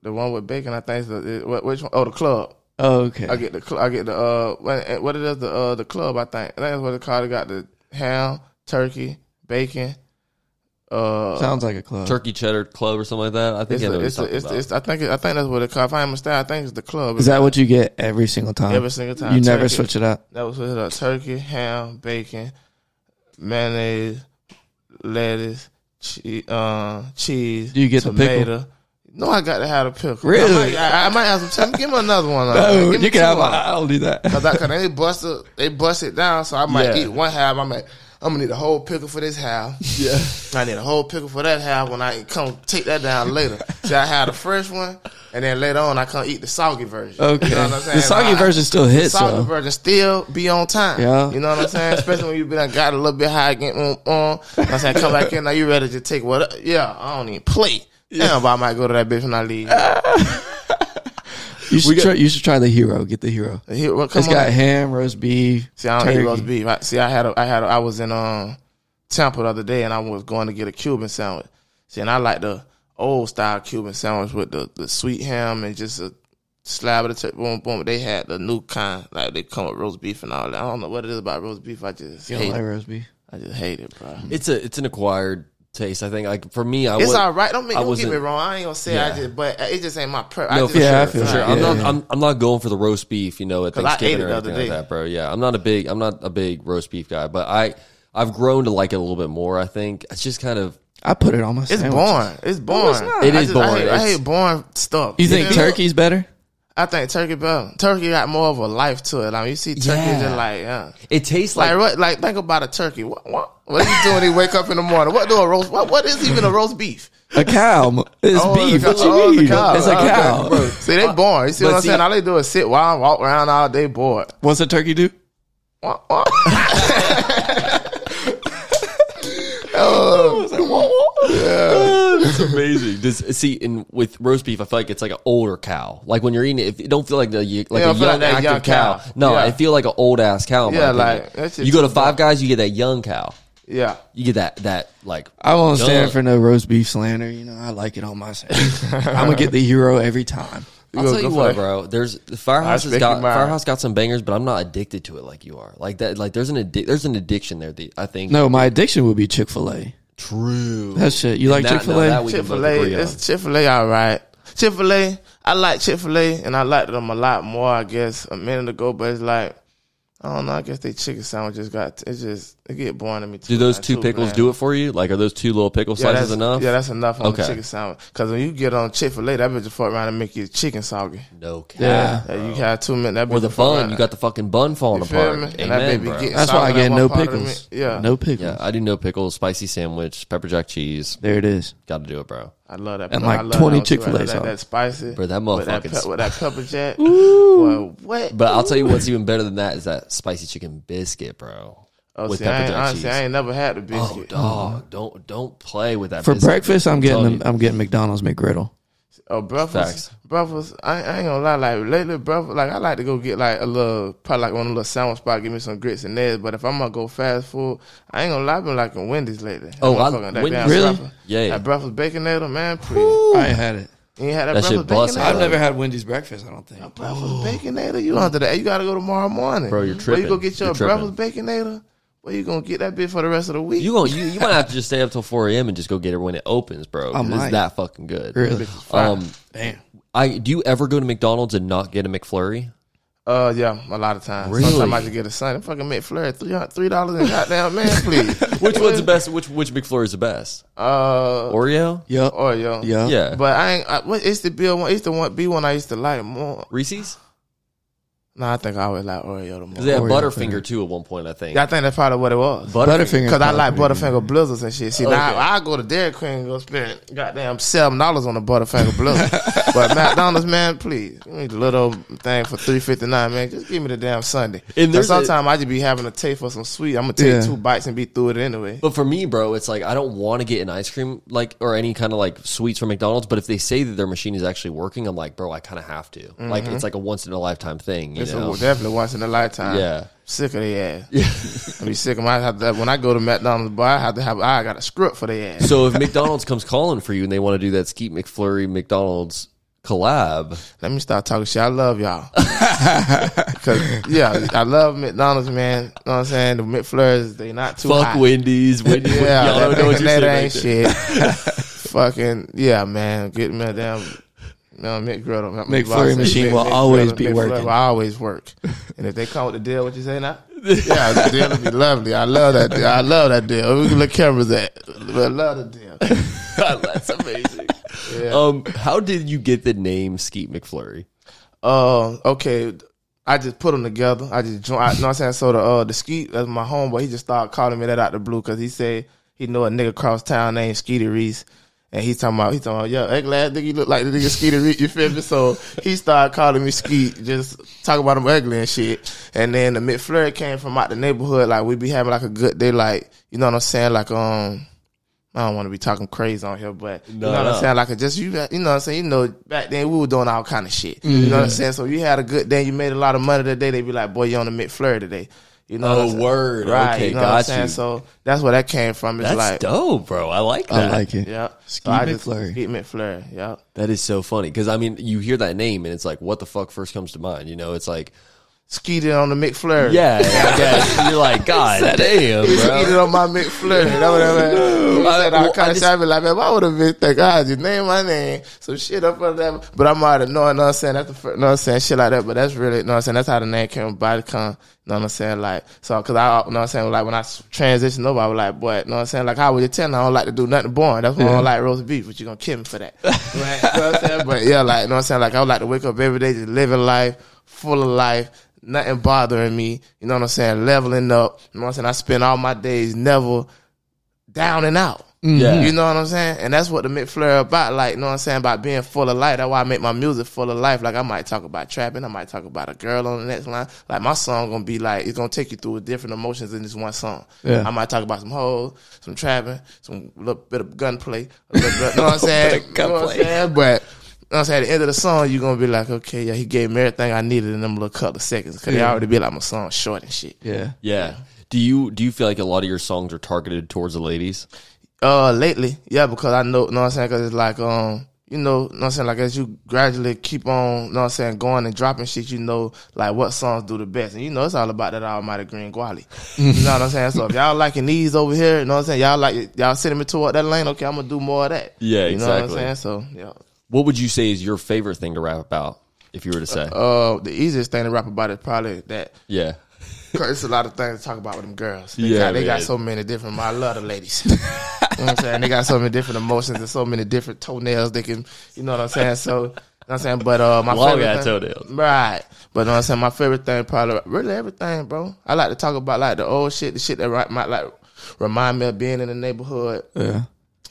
the one with bacon. I think is the which one? Oh, the club. Oh, okay. I get the cl- I get the uh what, what it is the uh the club. I think I think that's what it called. It got the ham, turkey, bacon. Uh, Sounds like a club. Turkey cheddar club or something like that. I think it's I know it's, you're the, talking it's, about. it's I think I think that's what it called. If I'm mistaken, I think it's the club. Is that what you get every single time? every single time? you never switch it up. That was with uh, turkey, ham, bacon, mayonnaise, lettuce, che- uh, cheese. Do you get the pickle? tomato. No, I got to have a pickle. Really? I might, I, I might have some. Give me another one. No, give me you can have. more. I don't do that. Cause, I, cause they bust it, they bust it down. So I might Yeah. eat one half. I'm like, I'm gonna need a whole pickle for this half. Yeah. I need a whole pickle for that half when I come take that down later. See, I had a fresh one, and then later on I come eat the soggy version. Okay. You know what I'm saying? The soggy Like, version still hits. the soggy version still be on time. Yeah. You know what I'm saying? Especially when you've been got a little bit high, getting on. on. I'm saying, come back in now. You ready to take what? Yeah, I don't even play. Damn, but I might go to that bitch when I leave. You should try. You should try the hero. Get the hero. Here, well, It's on. got ham, roast beef. See, I don't turkey. eat roast beef. I, see, I had, a, I had, a, I was in um Tampa the other day, and I was going to get a Cuban sandwich. See, and I like the old style Cuban sandwich with the, the sweet ham and just a slab of the turkey. Boom, boom. They had the new kind, like they come with roast beef and all that. I don't know what it is about roast beef. I just You don't hate like it. roast beef? I just hate it, bro. It's a it's an acquired taste. I think like for me, I It's was, all right. Don't, make, I don't get me wrong. I ain't gonna say I Yeah. just, but it just ain't my pre. No, I for just, Yeah, I sure, feel for sure. you. I'm not. I'm, I'm not going for the roast beef. You know, at 'Cause I ate Thanksgiving it or the other anything like that, bro. Yeah, I'm not a big. I'm not a big roast beef guy, but I I've grown to like it a little bit more. I think it's just kind of. I put it on my. It's sandwiches. boring. It's boring. it's not. It I is just- I boring. hate, I hate boring stuff. You think know? turkey's better? I think turkey better. Turkey got more of a life to it. I mean, you see turkey Yeah. just like, yeah. It tastes Like, like. what? Like, think about a turkey. What? What? You doing? when you wake up in the morning. What do a roast? What? What is even a roast beef? A cow. It's Oh, beef. What you oh, mean? cow. It's a cow. bro. See, they boring. You see But what I'm see- saying? All they do is sit while walk around all day bored. What's a turkey do? Oh. What? What? It's amazing. Does, see, in with roast beef, I feel like it's like an older cow. Like when you're eating it, it don't feel like the like Yeah, I a feel like young active young cow. cow. No, Yeah. I feel like an old ass cow. Yeah, opinion. like, you go to too Five Guys, you get that young cow. Yeah. You get that that like. I won't young- stand for no roast beef slander. You know, I like it on my side. I'm gonna get the hero every time. I'll gonna tell you what, for that? bro. There's the Firehouse has got your mind. Firehouse got some bangers, but I'm not addicted to it like you are. Like that, like there's an addi- there's an addiction there. That I think. No, my addiction would be Chick Fil A. true. That shit. You like Chick Fil no, A? that we can Chick both Fil A, it's Chick Fil A, all right. Chick Fil A, I like Chick Fil A, and I liked them a lot more. I guess a minute ago, but it's like I don't know. I guess they chicken sandwiches got it's just it get boring to me. Too, Do those two too pickles bland. do it for you? Like, are those two little pickle Yeah, slices enough? Yeah, that's enough on Okay. the chicken sandwich. Because when you get on Chick Fil A, that bitch will fuck around and make your chicken soggy. no cap. Yeah. Yeah, you have two minutes. That bitch Or the bun, you got the fucking bun falling You feel apart. me? And Amen, that baby bro. That's why I get no one part of the pickles. Yeah, No pickles. Yeah, I do no pickles, spicy sandwich, pepper jack cheese. There it is. Got to do it, bro. I love that. And I like love 20 that one too. Chick-fil-A That, that, sauce. that spicy. Bro, that with that, motherfucking- pe- with that pepper jack. Boy, what? But I'll tell you what's even better than that is that spicy chicken biscuit, bro. Oh, with see, I pepper ain't, jack honestly, cheese. I ain't never had the Oh, biscuit. dog! Don't don't play with that For biscuit. breakfast, I'm I'm getting telling I'm getting McDonald's McGriddle. Oh, breakfast, Facts. breakfast. I, I ain't gonna lie. Like lately, breakfast. Like I like to go get like a little, probably like one of the little sandwich spot. Give me some grits and eggs. But if I'm gonna go fast food, I ain't gonna lie. I've been liking Wendy's lately. Oh, That I- motherfucker, that Wendy's- damn Really? breakfast- Yeah, yeah. That breakfast baconator, man. Please, I ain't had it. you ain't had that, That shit breakfast busting. baconator. I've never had Wendy's breakfast. I don't think. A breakfast baconator. You under that? You gotta go tomorrow morning, Bro, you're Where you go get your You're tripping. breakfast baconator? Where you gonna get that bit for the rest of the week? You going you you might have to just stay up till four a.m. and just go get it when it opens, bro. 'cause might. It's that fucking good. Really? Um, Damn. I do you ever go to McDonald's and not get a McFlurry? Uh, yeah, a lot of times. Really? Sometimes I just get a sundae. Fucking McFlurry, three three dollars and goddamn man, please. Which one's the best? Which which McFlurry is the best? Uh, Oreo? Yeah, Oreo. Yeah. Yeah. But I ain't. I, what is the bill one? It's the one B one I used to like more. Reese's? No, I think I always like Oreo the Because they most. had Oreo Butterfinger too at one point, I think. Yeah, I think that's probably what it was. Butterfinger. Because I like Butterfinger Blizzards and shit. See, Okay. now I go to Dairy Queen and go spend goddamn seven dollars on a Butterfinger Blizzard. but McDonald's, man, please, give me the little thing for three fifty nine, man. Just give me the damn sundae. And And there's sometimes I just be having a taste for some sweet. I'm gonna take Yeah. two bites and be through it anyway. But for me, bro, it's like I don't want to get an ice cream like or any kind of like sweets from McDonald's. But if they say that their machine is actually working, I'm like, bro, I kind of have to. Like mm-hmm. it's like a once in a lifetime thing. You It's know? a, definitely once in a lifetime. Yeah. Sick of their ass. Yeah. I be sick of my. Have to, when I go to McDonald's, boy, I have to have. I got a script for their ass. So if McDonald's comes calling for you and they want to do that Skeet McFlurry McDonald's collab, Let me start talking shit. I love y'all. Cause yeah, I love McDonald's, man. You know what I'm saying? The McFlurries, they not too fuck hot. Wendy's. Wendy's Yeah, y'all that don't know what you're baconator saying. ain't shit. Fucking yeah, man. Get me a damn. No, McGriddle. McFlurry machine will always be working. Will always work. And if they come with the deal, what you say now? Yeah, the deal would be lovely. I love that deal. I love that deal. We can look cameras at. I love the deal. That's amazing. Yeah. Um, how did you get the name Skeet McFlurry? Uh, okay. I just put them together. I just joined. I, know what I'm saying? So the uh, the Skeet, that's my homeboy. He just started calling me that out the blue because he said he know a nigga across town named Skeety Reese, And he's talking about, he's talking about, yo, ugly ass nigga, you look like the nigga Skeeter you feel me? So he started calling me Skeet, just talking about him ugly and shit. And then the McFlurry came from out the neighborhood, like we be having like a good day, like, you know what I'm saying? Like, um, I don't want to be talking crazy on here, but you know what no. I'm saying? Like, just you, you know what I'm saying? You know, back then we were doing all kind of shit. You know what I'm saying? So you had a good day, you made a lot of money that day. They be like, boy, you on the McFlurry today. You know, Oh, what I'm oh, saying? word. right? Okay, you know what I'm saying? you. So that's where that came from. It's That's like, dope, bro. I like that. I like it. yeah, Skeet so McFlurry. Skeet McFlurry, yeah. That is so funny because I mean, you hear that name and it's like, what the fuck first comes to mind? You know, it's like, Skeeted on the McFlurry. yeah, I guess you're like, God damn, He bro. skeeted on my McFlurry. That was that. He I- said well, all kind I of just- be like, man, why would a bitch think I just name my name, some shit up under that? But I'm already knowing, know what I'm saying? That's the first, know what I'm saying? Shit like that. But that's really, know what I'm saying? That's how the name came about. Come, You know what I'm saying? Like, so, cause I, know what I'm saying? Like, when I transitioned over, I was like, boy, know what I'm saying? Like, how would you tell? I don't like to do nothing boring. That's why I don't like roast beef, but you gonna kill me for that. right? You know what I'm saying? But yeah, like, know what I'm saying? Like, I would like to wake up every day, just living life, full of life, nothing bothering me. You know what I'm saying? Leveling up. You know what I'm saying? I spend all my days never down and out. Yeah. You know what I'm saying? And that's what the McFlurry about, like, you know what I'm saying, about being full of life. That's why I make my music full of life. Like I might talk about trapping, I might talk about a girl on the next line. Like my song gonna be like it's gonna take you through different emotions in this one song. Yeah. I might talk about some hoes, some trapping, some little bit of gunplay. a little bit- You know what I'm saying? You know what I'm gunplay. saying? But you know what I'm saying? At the end of the song, you're gonna be like, okay, yeah, he gave me everything I needed in them little couple of seconds. Cause they already be like my song short and shit. Yeah. Yeah. Do you do you feel like a lot of your songs are targeted towards the ladies? Uh, lately, yeah, because I know, know what I'm saying, because it's like, um, you know, know what I'm saying, like as you gradually keep on, know what I'm saying, going and dropping shit, you know, like what songs do the best, and you know, it's all about that almighty green guali. you know what I'm saying? So if y'all liking these over here, you know what I'm saying, y'all like y'all sending me toward that lane, okay, I'm gonna do more of that. Yeah, you know what I'm exactly. saying? So yeah, What would you say is your favorite thing to rap about? If you were to say, uh, the easiest thing to rap about is probably that. yeah, Cause it's a lot of things to talk about with them girls. They, Yeah, got, they got so many different. I love the ladies. you know what I'm saying? They got so many different emotions and so many different toenails. They can, you know what I'm saying? So, you know what I'm saying? But uh, my Long favorite ass thing- toenails. right? But you know what I'm saying? My favorite thing probably really everything, bro. I like to talk about like the old shit, the shit that might like remind me of being in the neighborhood, Yeah.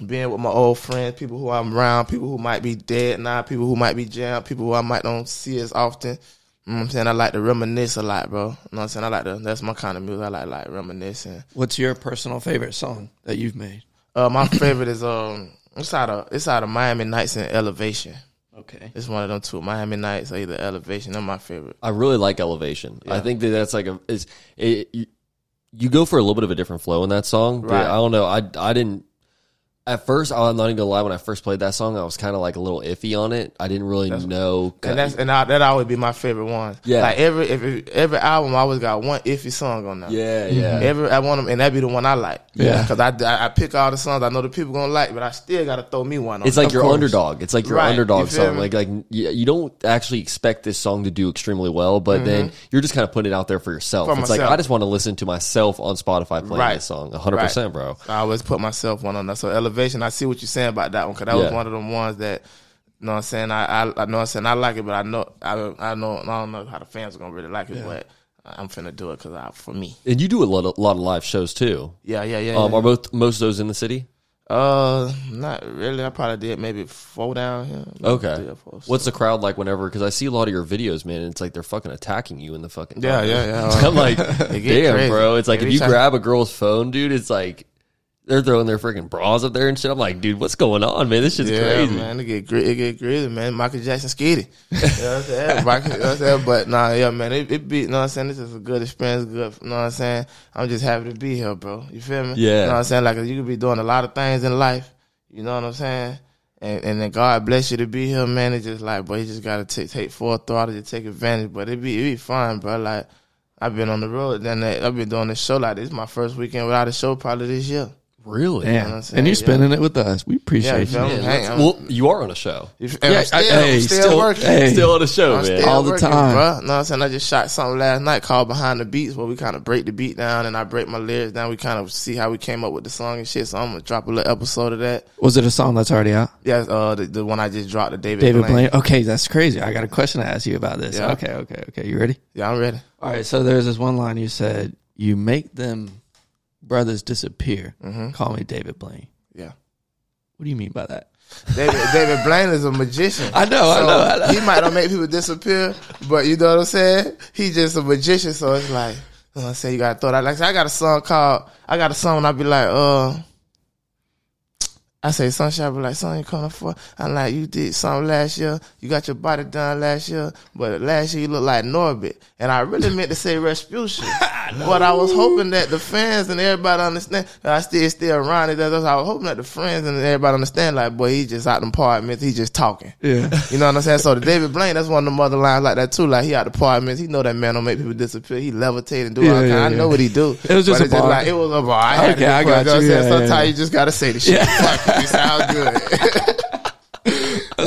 Being with my old friends, people who I'm around, people who might be dead now, people who might be jammed, people who I might don't see as often. You know what I'm saying? I like to reminisce a lot, bro. You know what I'm saying? I like to, that's my kind of music. I like, like reminiscing. What's your personal favorite song that you've made? Uh, my favorite is, um, it's out of, it's out of Miami Nights and Elevation. Okay. It's one of them two. Miami Nights or either Elevation. They're my favorite. I really like Elevation. I think that that's like a is it, you, you go for a little bit of a different flow in that song. But Right. I don't know. I I didn't. At first, I'm not even gonna lie. When I first played that song, I was kind of like a little iffy on it. I didn't really know. And that's and I, that always be my favorite one. Yeah. like every every every album, I always got one iffy song on there. yeah, yeah. Every I want them, and that be the one I like. Yeah. because I, I I pick all the songs I know the people gonna like, but I still gotta throw me one. on It's like your course. underdog. It's like your Right. underdog You song. me? Like like you, you don't actually expect this song to do extremely well, but then you're just kind of putting it out there for yourself. Mm-hmm. For it's like. I just want to listen to myself on Spotify playing Right. this song. 100, percent bro. I always put myself one on there. So elevation, I see what you're saying about that one because that was one of them ones that. You know what I'm saying? I, I, I know what I'm saying? I like it, but I know I, don't- I know I don't know how the fans are gonna really like it, but I'm finna do it because I for me. And you do a lot of, lot of live shows too. Yeah, yeah, yeah. Um, yeah. are both most of those in the city? Uh, not really. I probably did maybe four down here. Maybe Okay. three or four. What's the crowd like whenever? Because I see a lot of your videos, man. And it's like they're fucking attacking you in the fucking. Yeah, yeah, yeah. I'm like, damn, crazy. bro. It's like They if you trying- grab a girl's phone, dude, it's like they're throwing their freaking bras up there and shit. I'm like, dude, what's going on, man? This shit's crazy. yeah, crazy. man. It get gri- it get crazy, man. Michael Jackson skitty. you know what I'm saying? Michael, you know what I'm saying? But nah, yeah, man. It, it be, you know what I'm saying? This is a good experience. Good, you know what I'm saying? I'm just happy to be here, bro. You feel me? Yeah. You know what I'm saying? Like you could be doing a lot of things in life. You know what I'm saying? And and then God bless you to be here, man. It's just like, boy, you just gotta take take full throttle to take advantage. But it be it be fun, bro. Like I've been on the road, then I've been doing this show like this. is my first weekend without a show probably this year. Really? what Damn. I'm and you're Yeah. spending it with us. We appreciate you you. Yeah, Hey, let's- I'm- well, you are on a show. You f- Yeah, I'm still, I- hey, I'm still, still- working. hey. Still on a show, I'm man. still All the working, time. Bro. Know what I'm saying? I just shot something last night called Behind the Beats where we kind of break the beat down and I break my lyrics down. We kind of see how we came up with the song and shit. So I'm going to drop a little episode of that. Was it a song that's already out? Yeah, uh, the, the one I just dropped, the David, David Blaine. Blaine. Okay, that's crazy. I got a question to ask you about this. Yeah. Okay, okay, okay. You ready? Yeah, I'm ready. All right. So there's this one line you said, "You make them brothers disappear." Mm-hmm. Call me David Blaine. Yeah. What do you mean by that? David David Blaine is a magician. I know, I know, I know. He might not make people disappear, but you know what I'm saying? He's just a magician, so it's like, you know what I'm saying? You gotta throw that. Like, I got a song called, I got a song when I be like, uh, I say, Sunshine be like, son, you coming for? I'm like, you did something last year. You got your body done last year, but last year you look like Norbit. And I really meant to say Rasputia. but I was hoping that the fans and everybody understand. I still still around it. That's I was hoping that the friends and everybody understand. Like, boy, he just out them apartments. He just talking. Yeah. You know what I'm saying? So the David Blaine, that's one of the other lines like that too. Like he out the apartments. He know that man don't make people disappear. He levitate and do Yeah, all kind. yeah, I know what he do. It was just bar. like it was a bar. I had Okay, I got you. Know you. Yeah, Sometimes yeah. you just gotta say the shit. Fuck it. It sound good.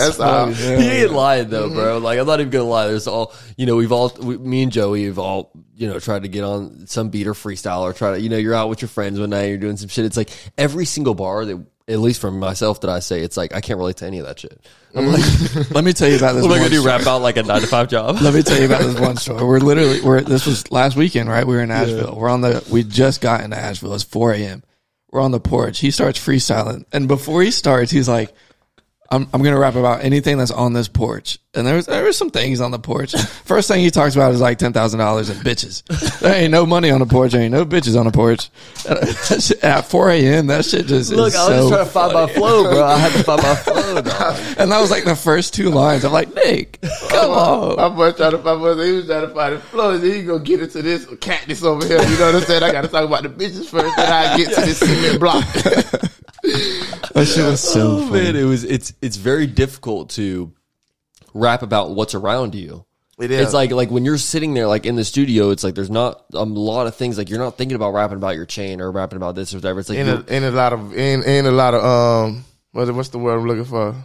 That's funny. he ain't lying though, mm-hmm. bro. Like I'm not even gonna lie. There's all you know. We've all, we, me and Joey, have all you know tried to get on some beat or freestyle or try to, you know, you're out with your friends one night, you're doing some shit. It's like every single bar that, at least from myself, that I say, it's like I can't relate to any of that shit. I'm like, mm. Let me tell you about this. what am I gonna do? Rap out like a nine to five job? Let me tell you about this one story. We're literally we're this was last weekend, right? We were in Asheville. We're on the we just got into Asheville. It's four a.m. We're on the porch. He starts freestyling, and before he starts, he's like, "I'm I'm gonna rap about anything that's on this porch." And there was there was some things on the porch. First thing he talks about is like ten thousand dollars in bitches. There ain't no money on the porch. There ain't no bitches on the porch. At four a.m., that shit just Look, is I was so just trying to find my flow, bro. I had to find my flow. Dog. And that was like the first two lines. I'm like, Nick, come on. My boy trying to find my he was trying to find the flow. Then he gonna get into this cactus over here. You know what I'm saying? I gotta talk about the bitches first, then I get to this cement block. That shit was so oh funny. man, it was it's it's very difficult to rap about what's around you. It is. It's like like when you're sitting there like in the studio, it's like there's not a lot of things like you're not thinking about rapping about your chain or rapping about this or whatever. It's like in a, in a lot of in in a lot of um what's the- what's the word I'm looking for?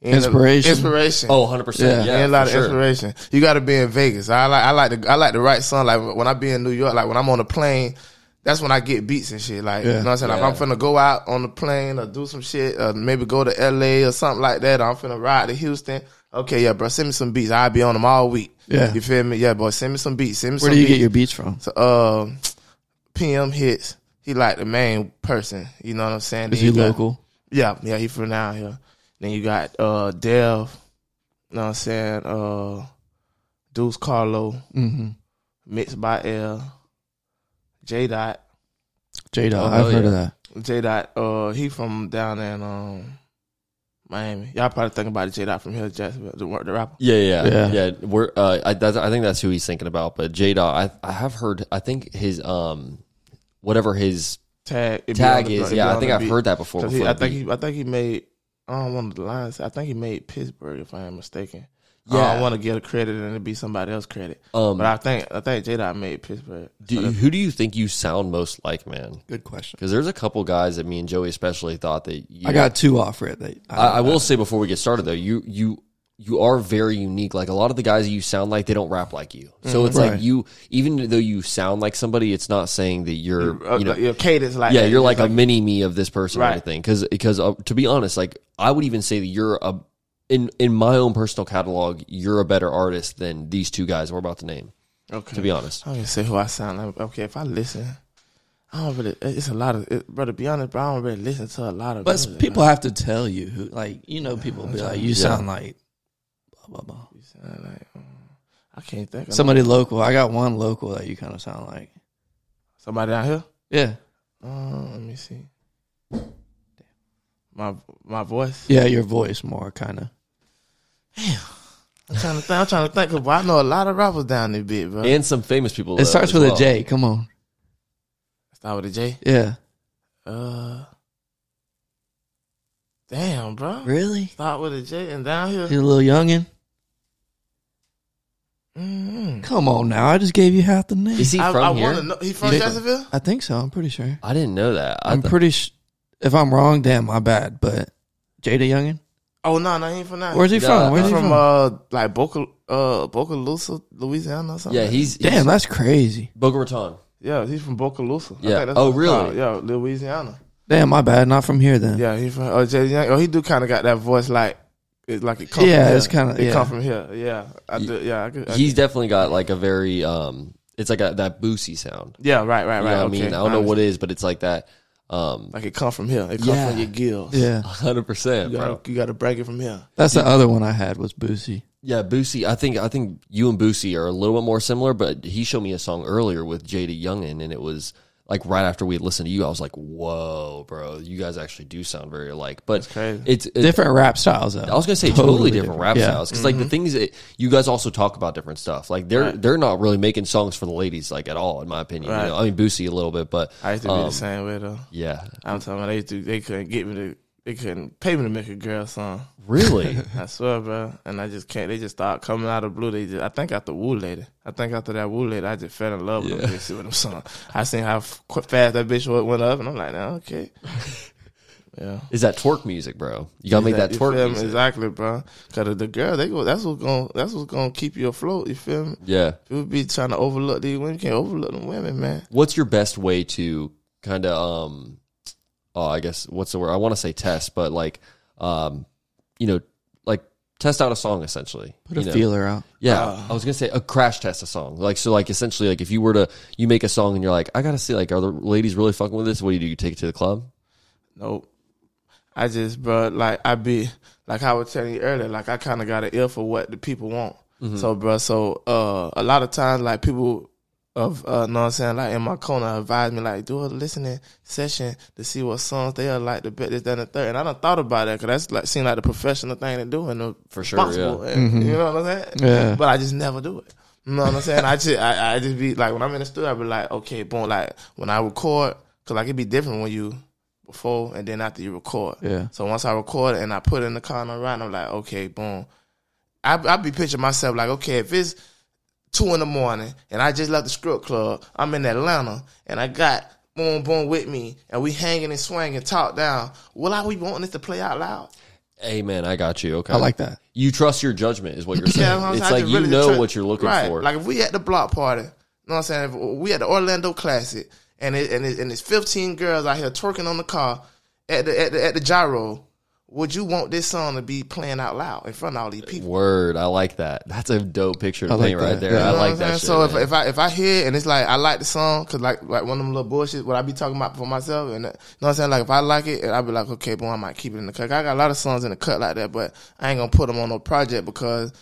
In a- Inspiration. inspiration. oh 100 percent Yeah. yeah, and a lot of sure. inspiration. You got to be in Vegas. I like I like to I like to write song like when I be in New York. Like when I'm on a plane, that's when I get beats and shit. Like you know what I'm saying. Like Yeah. if I'm finna go out on the plane or do some shit, or maybe go to L.A. or something like that. Or I'm finna ride to Houston. Okay, yeah, bro, send me some beats. I'll be on them all week. Yeah. you feel me? Yeah, boy, send me some beats. Send me Where some do you beats. get your beats from? So, uh, PM hits. He like the main person. You know what I'm saying? Is Then he you got- local? yeah, yeah, he from down here. Then you got uh Dev, you know what I'm saying? Uh Deuce Carlo, Mm-hmm. mixed by L. J Dot. J Dot. Oh, I've hell heard of that. J Dot, uh he from down in um Miami. Y'all probably thinking about J Dot from here, Jacksonville, the, the rapper. Yeah, yeah, Yeah. yeah. We're uh, I, that's, I think that's who he's thinking about. But J Dot, I I have heard. I think his um whatever his Tag tag on the- is. Yeah, I think I've beat. heard that before. 'Cause before he, I think beat. he I think he made I don't want the lines. I think he made Pittsburgh if I am mistaken. Yeah. I don't want to get a credit and it be somebody else credit. Um, But I think I think J Dot made Pittsburgh. do, So who do you think you sound most like, man? Good question. Because there's a couple guys that me and Joey especially thought that you, I got two offer it. That I, I will say before we get started though, you you you are very unique. Like a lot of the guys that you sound like, they don't rap like you. So it's Right. like you, even though you sound like somebody, it's not saying that you're, uh, you know, your cadence like yeah, that. you're It's like, a mini me of this person or Right. anything. Because because uh, to be honest, like I would even say that you're a in in my own personal catalog, you're a better artist than these two guys we're about to name. okay. To be honest, I'm gonna say who I sound like. Okay, if I listen, I don't really. It's a lot of, it, bro. To be honest, bro, I don't really listen to a lot of. But music, people man. have to tell you who, like, you know, people be like, you Yeah. sound like blah blah blah. You sound like, um, I can't think. Of Somebody no- local. I got one local that you kind of sound like. somebody out here. Yeah, Uh, let me see. My my voice. yeah, your voice more kind of. I'm trying to think. I'm trying to think. Cause boy, I know a lot of rappers down there, bit, bro. and some famous people. It uh, starts with well. a J. Come on. Start with a J. Yeah. Uh, damn, bro. Really? Start with a J and down here. You're a little youngin. Mm-hmm. Come on now. I just gave you half the name. Is he I, from I here? want to know. He from Yeah. Jacksonville? I think so. I'm pretty sure. I didn't know that. I I'm th- pretty. Sh- if I'm wrong, damn, my bad. But JayDaYoungan. Oh no, no, he ain't from that. Where's he Nah, from? Where's He's he from from? uh like Boca uh Bogalusa, Louisiana or something. yeah, he's, he's Damn, that's crazy. Boca Raton. yeah, he's from Bogalusa. Yeah. think that's Oh, what it's really? called. Yeah, Louisiana. Damn, my bad. Not from here then. Yeah, he from oh Jay Young. Oh, he do kind of got that voice like it like it come Yeah, from here. it's kinda- it yeah. come from here. Yeah, I do. Yeah, I could, I He's definitely got like a very um, it's like a, that Boosie sound. yeah, right, right, You right. know what okay. I mean, I don't know what it is, but it's like that. Um, Like it come from here. It come Yeah. from your gills. Yeah, hundred percent, You bro. gotta, you gotta break it from here. that's the other one I had was Boosie. Yeah, Boosie. I think I think you and Boosie are a little bit more similar, but he showed me a song earlier with JayDaYoungan, and it was like right after we listened to you, I was like, "Whoa, bro, you guys actually do sound very alike." But crazy. it's it, Different rap styles though. I was gonna say totally, different, rap Yeah. styles because like the things that you guys also talk about different stuff. Like they're Right. they're not really making songs for the ladies like at all, in my opinion. You know? I mean Boosie a little bit, but I used to be um, the same way though. yeah, I'm talking about they used to, they couldn't get me to they couldn't pay me to make a girl song. Really. I swear, bro. And I just can't. They just start coming out of blue. They just. I think after Woo Lady. I think after that Woo Lady, I just fell in love with Yeah. them bitches with them song. I seen how f- fast that bitch went went up, and I'm like, nah, okay. Yeah. Is that twerk music, bro? You gotta make that You twerk music. exactly, bro. Cause the girl, they go. That's what's gonna. That's what's gonna keep you afloat. You feel me? Yeah. You would be trying to overlook these women. You can't overlook them women, man. What's your best way to kind of um oh I guess what's the word I want to say test but like um you know like test out a song essentially Put a know? feeler out. yeah Uh. I was gonna say a crash test a song like so like essentially like if you were to you make a song and you're like I gotta see like are the ladies really fucking with this what do you do you take it to the club Nope. I just, bro, like I be like I was telling you earlier, like I kind of got an ear for what the people want. Mm-hmm. So, bro, so uh, a lot of times, like people of, uh, know what I'm saying, like in my corner, advise me like do a listening session to see what songs they are like the best, this, that, and the third. And I done thought about that because that's like seem like the professional thing to do and the For sure, responsible, yeah. and, You know what I'm saying? Yeah. But I just never do it. You know what I'm saying? I just, I, I just be like when I'm in the studio, I be like, okay, boom, like when I record, cause like it be different when you before and then after you record. Yeah. So once I record it and I put it in the car and I'm riding, I'm like, okay, boom. I I be picturing myself like, okay, if it's two in the morning and I just left the strip club, I'm in Atlanta and I got boom boom with me and we hanging and swinging, talk down. Will I be wanting this to play out loud? hey man I got you okay I like that. you trust your judgment is what you're saying Yeah, it's I like just you really know try- what you're looking right. for Like if we at the block party, you know what I'm saying? If we at the Orlando Classic and it, and it, and it's 15 girls out here twerking on the car at the at the at the gyro. Would you want this song to be playing out loud in front of all these people? word I like that that's a dope picture to I like paint right that. there Yeah. I You know like I'm that shit, So if, man. if I if I hear it and it's like I like the song because like like one of them little bullshit what I be talking about for myself and uh, you know what I'm saying like if I like it and I be like okay boy I might keep it in the cut I got a lot of songs in the cut like that but I ain't gonna put them on no project because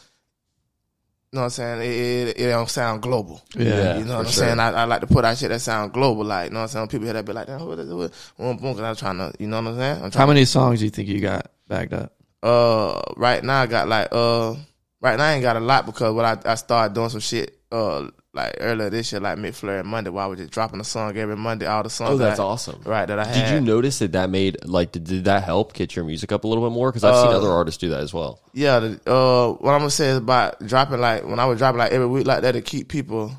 you know what I'm saying? It, it, it don't sound global. Yeah, you know what I'm sure. saying I, I like to put out shit that sound global like you know what I'm saying? People hear that be like damn what is it boom boom because I'm trying to you know what I'm saying? I'm How many songs do you think you got backed up? uh right now I got like uh right now I ain't got a lot because what I, I started doing some shit uh like earlier this year like McFlurry and Monday where I was just dropping a song every Monday all the songs oh that that's I- awesome right that I Did you notice that that made like did, did that help get your music up a little bit more? Because I've seen Uh, other artists do that as well. yeah the, uh what I'm gonna say is about dropping like when I was dropping like every week like that to keep people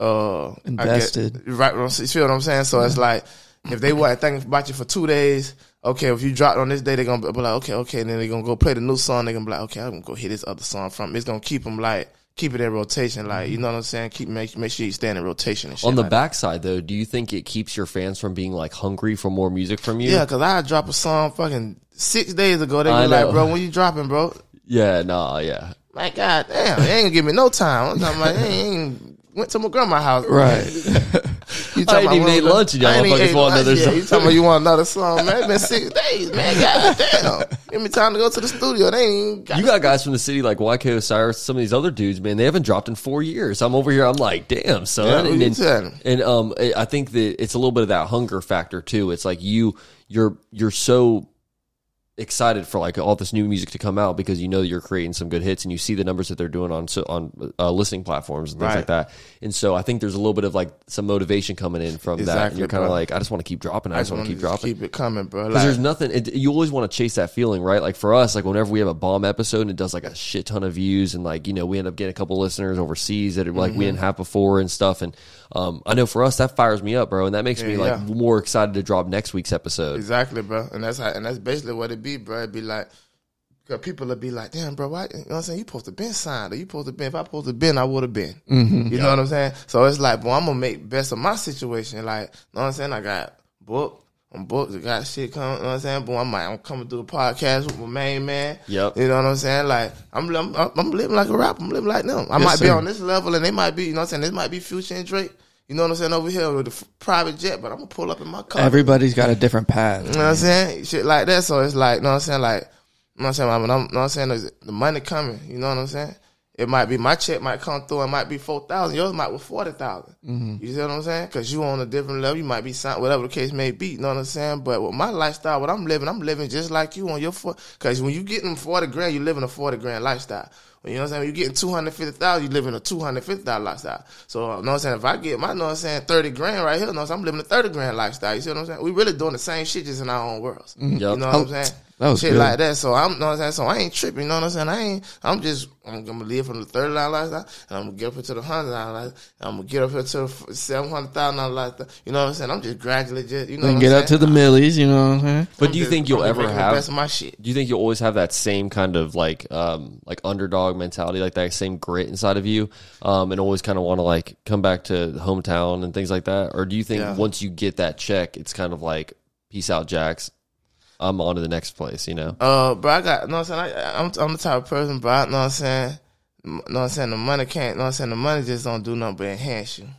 uh I get- Invested. right you feel what I'm saying so it's like if they weren't thinking about you for two days okay if you drop on this day they're gonna be like okay okay and then they're gonna go play the new song they're gonna be like okay I'm gonna go hit this other song from it's gonna keep them like keep it in rotation like you mm-hmm. know what I'm saying keep make make sure you stay in rotation and shit On the like backside, though, do you think it keeps your fans from being like hungry for more music from you? yeah cause I drop a song fucking six days ago they be like bro when you dropping bro yeah, nah, yeah. My god damn, they ain't gonna give me no time. I'm talking about, they ain't went to my grandma's house. Right. You I about even one ate of the- lunch and y'all I ain't motherfuckers want another song. You talking about you want another song, man? It's been six days, man. God damn. Give me time to go to the studio. They ain't got You got guys from the city like YK Osiris, some of these other dudes, man. They haven't dropped in four years. I'm over here. I'm like, damn, son. Yeah, and, and, and, um, I I think that it's a little bit of that hunger factor too. It's like you, you're, you're so excited for like all this new music to come out because you know you're creating some good hits and you see the numbers that they're doing on so on uh, listening platforms and things Right. like that. And so I think there's a little bit of like some motivation coming in from that. And you're kind of like, I just want to keep dropping. I, just want wanna keep dropping. Keep it coming, bro. Because Like, there's nothing, it, you always want to chase that feeling, right? Like for us, like whenever we have a bomb episode and it does like a shit ton of views, and like you know we end up getting a couple listeners overseas that are, like Mm-hmm. we didn't have before and stuff. And um, I know for us that fires me up, bro, and that makes me like yeah. more excited to drop next week's episode. Exactly, bro. And that's how, and that's basically what it be, bro. It'd be like, cause people would be like, damn, bro, why, you know what I'm saying? You supposed to been signed or you supposed to been, if I supposed to been, I would have been. You know what I'm saying? So it's like, boy, I'm gonna make best of my situation. Like, you know what I'm saying? I got booked. I'm booked. I got shit coming. You know what I'm saying? Boy, I might, I'm coming through a podcast with my main man. Yep. You know what I'm saying? Like, I'm, I'm, I'm living like a rapper. I'm living like them. I Yes, might be on this level and they might be, you know what I'm saying? This might be Future and Drake. You know what I'm saying? Over here with the private jet, but I'm gonna pull up in my car. Everybody's got a different path. You know what I'm saying? Shit like that. So it's like, you know what I'm saying? Like, you know what I'm saying? When I'm, you know what I'm saying? The money coming. You know what I'm saying? It might be my check might come through. It might be four thousand. Yours might be forty Mm-hmm. You see what I'm saying? Because you on a different level. You might be signed, whatever the case may be. You know what I'm saying? But with my lifestyle, what I'm living, I'm living just like you on your foot. Because when you get them forty grand, you living a forty grand lifestyle. You know what I'm saying? When you getting two hundred fifty thousand, you living a two hundred fifty thousand lifestyle. So you know what I'm saying? If I get my, you know what I'm saying, thirty grand right here, you know what I'm saying? I'm living a thirty grand lifestyle. You see what I'm saying? We really doing the same shit just in our own worlds. Yep. You know what I'm saying? That was shit good. like that. So I'm, you know what I'm saying? So I ain't tripping. You know what I'm saying? I ain't. I'm just. I'm gonna live from the thirty dollar lifestyle, and I'm gonna get up into the hundred dollar lifestyle. and I'm gonna get up here to the seven hundred thousand dollar lifestyle. You know what I'm saying? I'm just gradually just. You know. Then what get I'm up to the millies, you know what I'm saying? But I'm do you just- think you'll I'm ever making the have? best of my shit? Do you think you'll always have that same kind of like um like underdog mentality, like that same grit inside of you, um, and always kind of want to like come back to the hometown and things like that? Or do you think Yeah. once you get that check, it's kind of like peace out, Jax. I'm on to the next place, you know. Uh, bro, I got. You know what I'm saying? I, I'm, I'm the type of person, bro. You know what I'm saying? You know what I'm saying? The money can't. You know what I'm saying? The money just don't do nothing but enhance you. You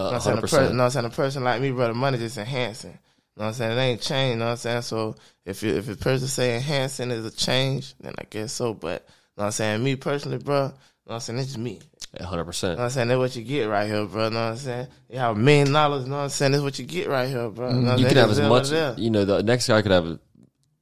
know Uh, what I'm saying? A Hundred person, you know what I'm saying? A person like me, bro, the money just enhancing. You know what I'm saying? It ain't change, you know what I'm saying? So if you, if a person say enhancing is a change, then I guess so. But you know what I'm saying? Me personally, bro, you know what I'm saying? It's just me. Hundred You know I'm saying? That's what you get right here, bro. You know what I'm saying? You have a million dollars, you know what I'm saying? That's what you get right here, bro. You, know You can have as much. You know, the next guy could have,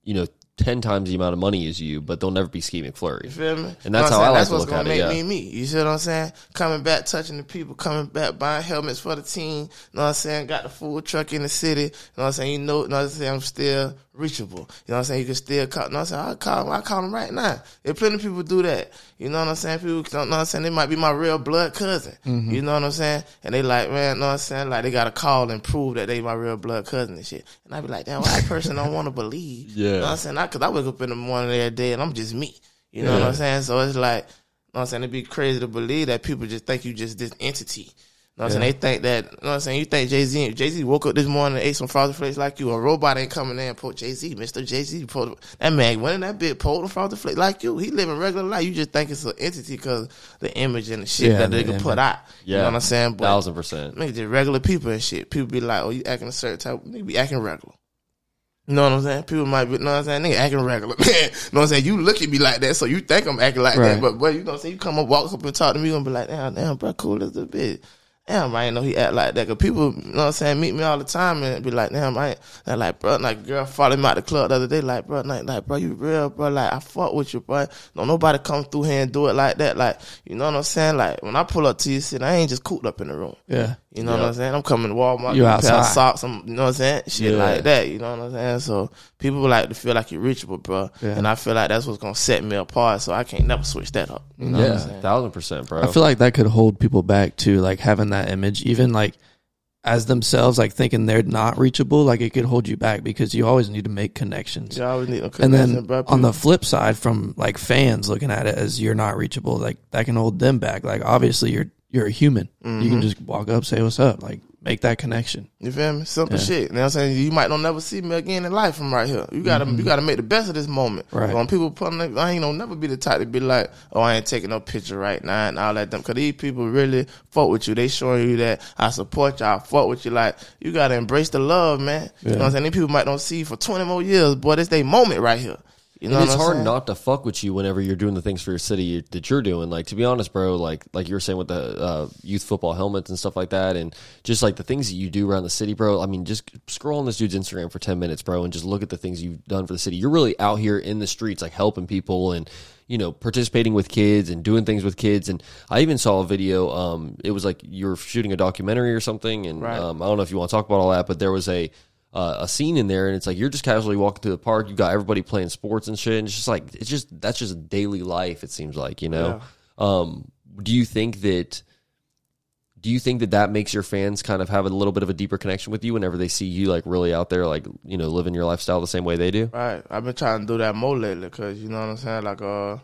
you know, ten times the amount of money as you, but they'll never be Skeet McFlurry. You feel me? And that's You how know what I like to That's what's look gonna at it, make yeah. me me. You see what I'm saying? Coming back, touching the people, coming back, buying helmets for the team. You know what I'm saying? Got the food truck in the city. You know what I'm saying? You know, you know what I'm saying? I'm still reachable. You know what I'm saying? You can still call. You know what I'm saying? I call them. I call them right now. There's plenty of people do that. You know what I'm saying? People don't know what I'm saying? They might be my real blood cousin. Mm-hmm. You know what I'm saying? And they like, man, you know what I'm saying? Like they got to call and prove that they my real blood cousin and shit. And I be like, damn, why that person don't want to believe? Yeah. You know what I'm saying? Cause I wake up in the morning every day and I'm just me. You know what I'm saying? So it's like, you know what I'm saying? It'd be crazy to believe that people just think you just this entity. You know what I'm saying? They think that, you know what I'm saying? You think Jay Z, Jay Z woke up this morning and ate some frosted flakes like you. A robot ain't coming in and put Jay Z, Mr. Jay Z. That man went in that bit, pulled the frosted flakes like you. He living regular life. You just think it's an entity because the image and the shit Yeah, that the they can put out. You know Yeah. what I'm saying? But Thousand percent. Nigga, just regular people and shit. People be like, oh, you acting a certain type. Nigga be acting regular. You know what I'm saying? People might be, you know what I'm saying? Nigga acting regular. Man, you know what I'm saying? You look at me like that, so you think I'm acting like Right. that. But, boy, you know what I'm saying? You come up, walk up and talk to me, gonna be like, damn, damn, bro, cool as a bitch. Damn, I ain't know he act like that. Cause people, you know what I'm saying, meet me all the time and be like, damn, I ain't, they're like, bro, like, girl followed me out the club the other day, like, bro, like, like, bro, you real, bro, like, I fuck with you, bro. Don't nobody come through here and do it like that. Like, you know what I'm saying? Like, when I pull up to you, shit, I ain't just cooped up in the room. Yeah. You know Yeah. what I'm saying? I'm coming to Walmart, You get a pair of outside. socks, I'm, you know what I'm saying? Shit Yeah. like that, you know what I'm saying? So people like to feel like you're reachable, bro. Yeah. And I feel like that's what's gonna set me apart. So I can't never switch that up. You know what I'm Yeah, saying? thousand percent, bro. I feel like that could hold people back too, like having that image, even like as themselves, like thinking they're not reachable, like it could hold you back because you always need to make connections. You always need a And then bro. on the flip side, from like fans looking at it as you're not reachable, like that can hold them back. Like obviously you're you're a human. You Mm-hmm. can just walk up, say what's up, like make that connection. You feel me? Simple Yeah. shit. You know what I'm saying? You might don't never see me again in life from right here. You gotta you gotta make the best of this moment. Mm-hmm. Right. When people put I ain't gonna never be the type to be like, oh, I ain't taking no picture right now and all that. Them, cause these people really fuck with you. They showing you that I support you. I fuck with you. Like you gotta embrace the love, man. You know what I'm saying? These people might don't see you for 20 more years, but it's their moment right here. You know it's hard saying? not to fuck with you whenever you're doing the things for your city that you're doing. Like to be honest, bro, like like you were saying with the uh, youth football helmets and stuff like that, and just like the things that you do around the city, bro. I mean, just scroll on this dude's Instagram for ten minutes, bro, and just look at the things you've done for the city. You're really out here in the streets, like helping people and you know participating with kids and doing things with kids. And I even saw a video. Um, it was like you were shooting a documentary or something, and Right. um, I don't know if you want to talk about all that, but there was a uh, a scene in there, and it's like you're just casually walking through the park. You got everybody playing sports and shit, and it's just like it's just that's just daily life. It seems like you know. Um, do you think that? Do you think that that makes your fans kind of have a little bit of a deeper connection with you whenever they see you like really out there, like you know, living your lifestyle the same way they do? Right. I've been trying to do that more lately because you know what I'm saying. Like uh, you know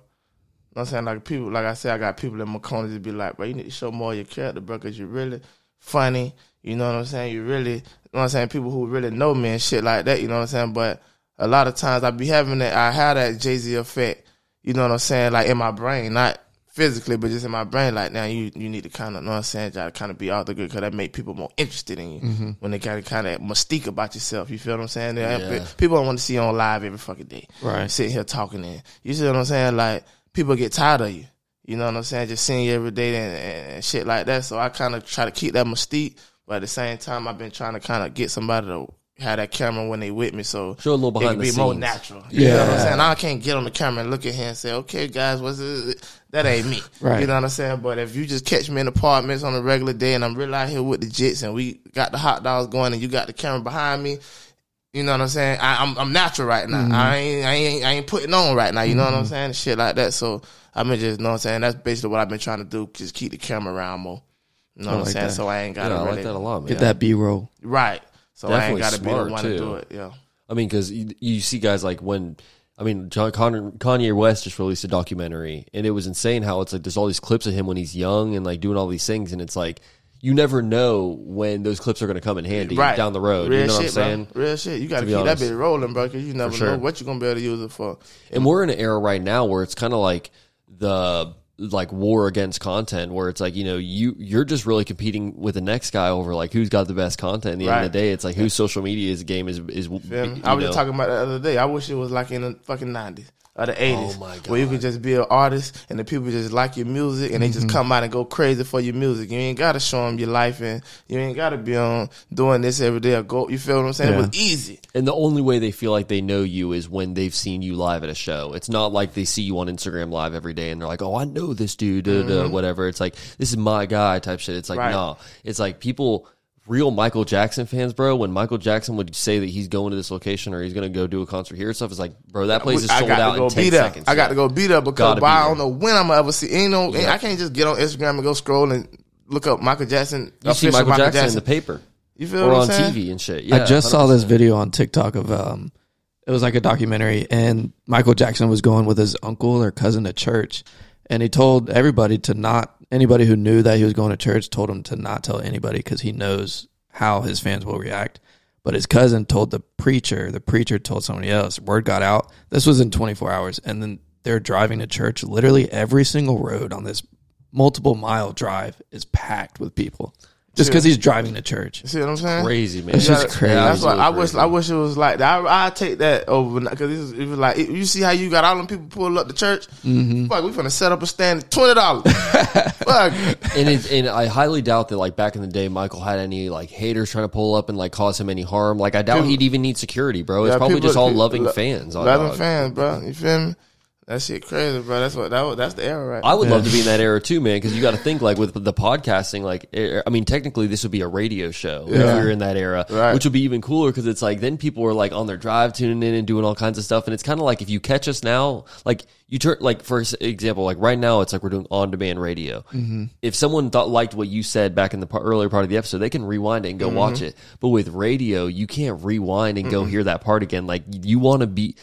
what I'm saying like people. Like I said, I got people in my corner just be like, bro, you need to show more of your character, bro, because you're really funny. You know what I'm saying. You really, know what I'm saying. People who really know me and shit like that. You know what I'm saying. But a lot of times I be having that. I have that Jay Z effect. You know what I'm saying. Like in my brain, not physically, but just in my brain, like now you you need to kind of, know what I'm saying, try to kind of be out the good because that make people more interested in you Mm-hmm. when they kind of kind of mystique about yourself. You feel what I'm saying? Yeah. People don't want to see you on live every fucking day, Right. Sitting here talking, and you see what I'm saying? Like people get tired of you. You know what I'm saying? Just seeing you every day and, and shit like that. So I kind of try to keep that mystique, but at the same time, I've been trying to kind of get somebody to have that camera when they with me, so Show a little it can behind be the more scenes. natural. You know what I'm Yeah. saying? I can't get on the camera and look at him and say, "Okay, guys, what's it?" That ain't me. Right. You know what I'm saying? But if you just catch me in apartments on a regular day and I'm really out here with the jits and we got the hot dogs going and you got the camera behind me, you know what I'm saying? I, I'm I'm natural right now. Mm-hmm. I ain't I ain't I ain't putting on right now. You know what I'm mm-hmm. saying? Shit like that. So I've been just, you know what I'm saying? That's basically what I've been trying to do. Just keep the camera around more. You know I what I'm like saying? that. So I ain't got to I really like that a lot, man. Get that B roll. right. So I ain't Definitely got to be the smart, one too. to do it. Yeah. I mean, because you, you see guys like when I mean, John Connor, Kanye West just released a documentary, and it was insane how it's like there's all these clips of him when he's young and like doing all these things, and it's like you never know when those clips are going to come in handy right down the road. Real you know what I'm saying? Bro. Real shit. You got to be keep honest. that bitch rolling, bro, because you never sure. know what you're gonna be able to use it for. And we're in an era right now where it's kind of like the like war against content where it's like you know you you're just really competing with the next guy over like who's got the best content at the right. end of the day. It's like whose social media is game is is i was just talking about the other day. I wish it was like in the fucking 90s of the oh eighties, oh where you can just be an artist and the people just like your music and they just mm-hmm. come out and go crazy for your music. You ain't gotta show them your life and you ain't gotta be on doing this every day. Or go, you feel what I'm saying? Yeah. It was easy. And the only way they feel like they know you is when they've seen you live at a show. It's not like they see you on Instagram live every day and they're like, "Oh, I know this dude," mm-hmm. whatever. It's like this is my guy type shit. It's like right. no, nah. it's like people real Michael Jackson fans, bro. When Michael Jackson would say that he's going to this location or he's going to go do a concert here and stuff, it's like, bro, that place is I sold got out to go in ten be there. seconds. I got to go beat up because Gotta be I don't know when I'm gonna ever see. Ain't no, I can't just get on Instagram and go scroll and look up Michael Jackson. You see official Michael, Jackson, in the paper You feel or what I'm on saying? TV and shit. Yeah, I just saw this video on TikTok of um, it was like a documentary, and Michael Jackson was going with his uncle or cousin to church, and he told everybody to not anybody who knew that he was going to church told him to not tell anybody because he knows how his fans will react. But his cousin told the preacher, the preacher told somebody else. Word got out. This was in 24 hours, and then they're driving to church. Literally every single road on this multiple mile drive is packed with people, just because he's driving to church. See what I'm saying? Crazy man. It's Yeah, just crazy. That's why I Absolutely wish crazy. I wish it was like that. I I take that over because it was like you see how you got all them people pull up the church. Mm-hmm. Fuck, we finna set up a stand twenty dollars. Fuck, and it, and I highly doubt that like back in the day, Michael had any like haters trying to pull up and like cause him any harm. Like I doubt People- he'd even need security, bro. It's Yeah, probably people- just all people- loving fans. on loving dog. fans, bro. You feel me? That shit crazy, bro. That's what that was, that's the era, right? I would love to be in that era too, man. Because you got to think like with the podcasting, like eh, eh, I mean, technically this would be a radio show if Yeah. we were in that era, Right. which would be even cooler because it's like then people are like on their drive tuning in and doing all kinds of stuff, and it's kind of like if you catch us now, like you turn like for example, like right now it's like we're doing on demand radio. Mm-hmm. If someone thought liked what you said back in the par- earlier part of the episode, they can rewind it and go mm-hmm. watch it. But with radio, you can't rewind and go hear that part again. Like you want to be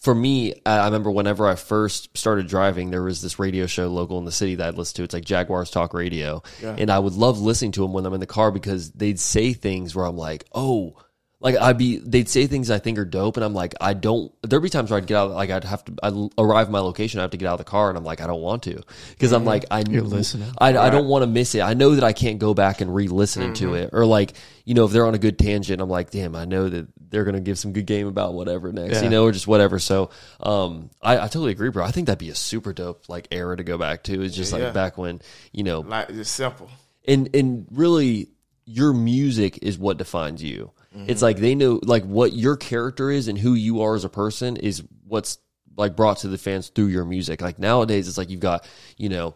for me, I remember whenever I first started driving, there was this radio show local in the city that I'd listen to. It's like Jaguars Talk Radio. And I would love listening to them when I'm in the car because they'd say things where I'm like, oh, like I'd be, they'd say things I think are dope. And I'm like, I don't, there'd be times where I'd get out, like I'd have to, I'd arrive at my location, I have to get out of the car and I'm like, I don't want to. because I'm like, I, You're listening. I, I don't want to miss it. I know that I can't go back and re-listen to it, or like you know, if they're on a good tangent, I'm like, damn, I know that they're gonna give some good game about whatever next, Yeah. you know, or just whatever. So, um, I, I totally agree, bro. I think that'd be a super dope like era to go back to. It's just like Yeah. back when you know, like just simple. and and really your music is what defines you it's like they know like what your character is and who you are as a person is what's like brought to the fans through your music. Like nowadays it's like you've got you know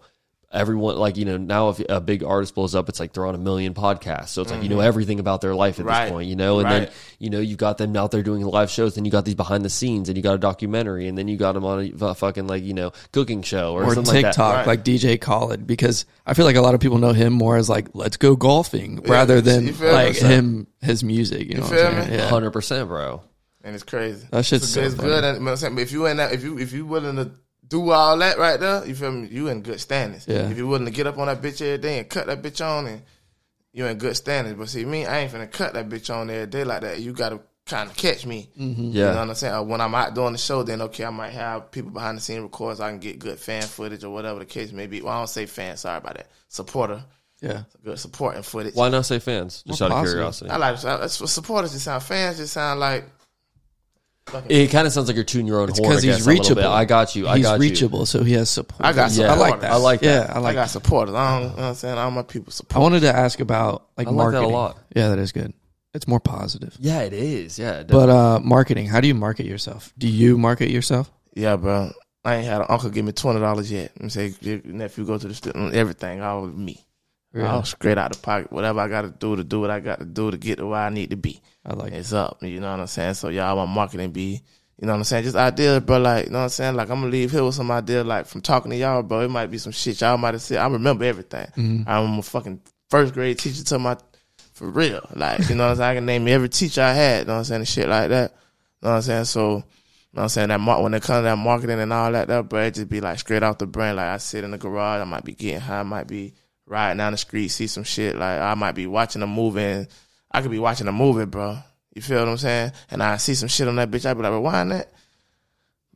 everyone like you know now if a big artist blows up it's like they're on a million podcasts so it's like you know mm-hmm. everything about their life at Right. this point you know and then you know you've got them out there doing live shows then you got these behind the scenes and you got a documentary and then you got them on a fucking like you know cooking show or, or something like that TikTok, Right. like DJ Khaled, because I feel like a lot of people know him more as like "Let's go golfing" rather than like me? him his music. You know what I'm saying? me? Yeah. 100% bro and it's crazy. That shit's it's, so it's funny. good. And, you know what I'm saying? But if you in that, if you if you willing to do all that right there, you feel me? You in good standings. Yeah. If you willing to get up on that bitch every day and cut that bitch on, and you in good standings. But see, me, I ain't finna cut that bitch on every day like that. You gotta kind of catch me. Mm-hmm. You know Yeah. what I'm saying? Or when I'm out doing the show, then okay, I might have people behind the scene records. so I can get good fan footage or whatever the case may be. Well, I don't say fan, sorry about that. Supporter, Yeah. good supporting footage. Why not say fans? Just More out of positive. curiosity. I like that's supporters just sound. Fans just sound like It kind of sounds like you're tuning your own It's horn. I because he's guess, a little reachable. bit. I got you. I he's got reachable, so he has support. I got Yeah. I like that. I like that. Yeah, I I like. got that. supporters. I don't, you know what I'm saying? All my people support. I wanted to ask about like I like that a marketing. lot. Yeah, that is good. It's more positive. Yeah, it is. Yeah, it But uh marketing, how do you market yourself? Do you market yourself? Yeah, bro. I ain't had an uncle give me twenty dollars yet. And say your nephew go to the store, everything all me. Really? All straight out the pocket. Whatever I got to do to do what I got to do to get to where I need to be. I like it. It's up. You know what I'm saying? So y'all, my marketing be, you know what I'm saying? Just ideas, bro. Like, you know what I'm saying? Like, I'm gonna leave here with some idea. Like, from talking to y'all, bro, it might be some shit y'all might have said. I remember everything. Mm-hmm. I'm a fucking first grade teacher to my, for real. Like, you know what I'm saying? I can name every teacher I had. You know what I'm saying? And shit like that. You know what I'm saying? So, you know what I'm saying? That mar- when it comes to that marketing and all that, that, bro, it just be like straight off the brain. Like, I sit in the garage, I might be getting high, I might be riding down the street, see some shit. Like, I might be watching a movie and I could be watching a movie, bro. You feel what I'm saying? And I see some shit on that bitch, I be like, rewind that.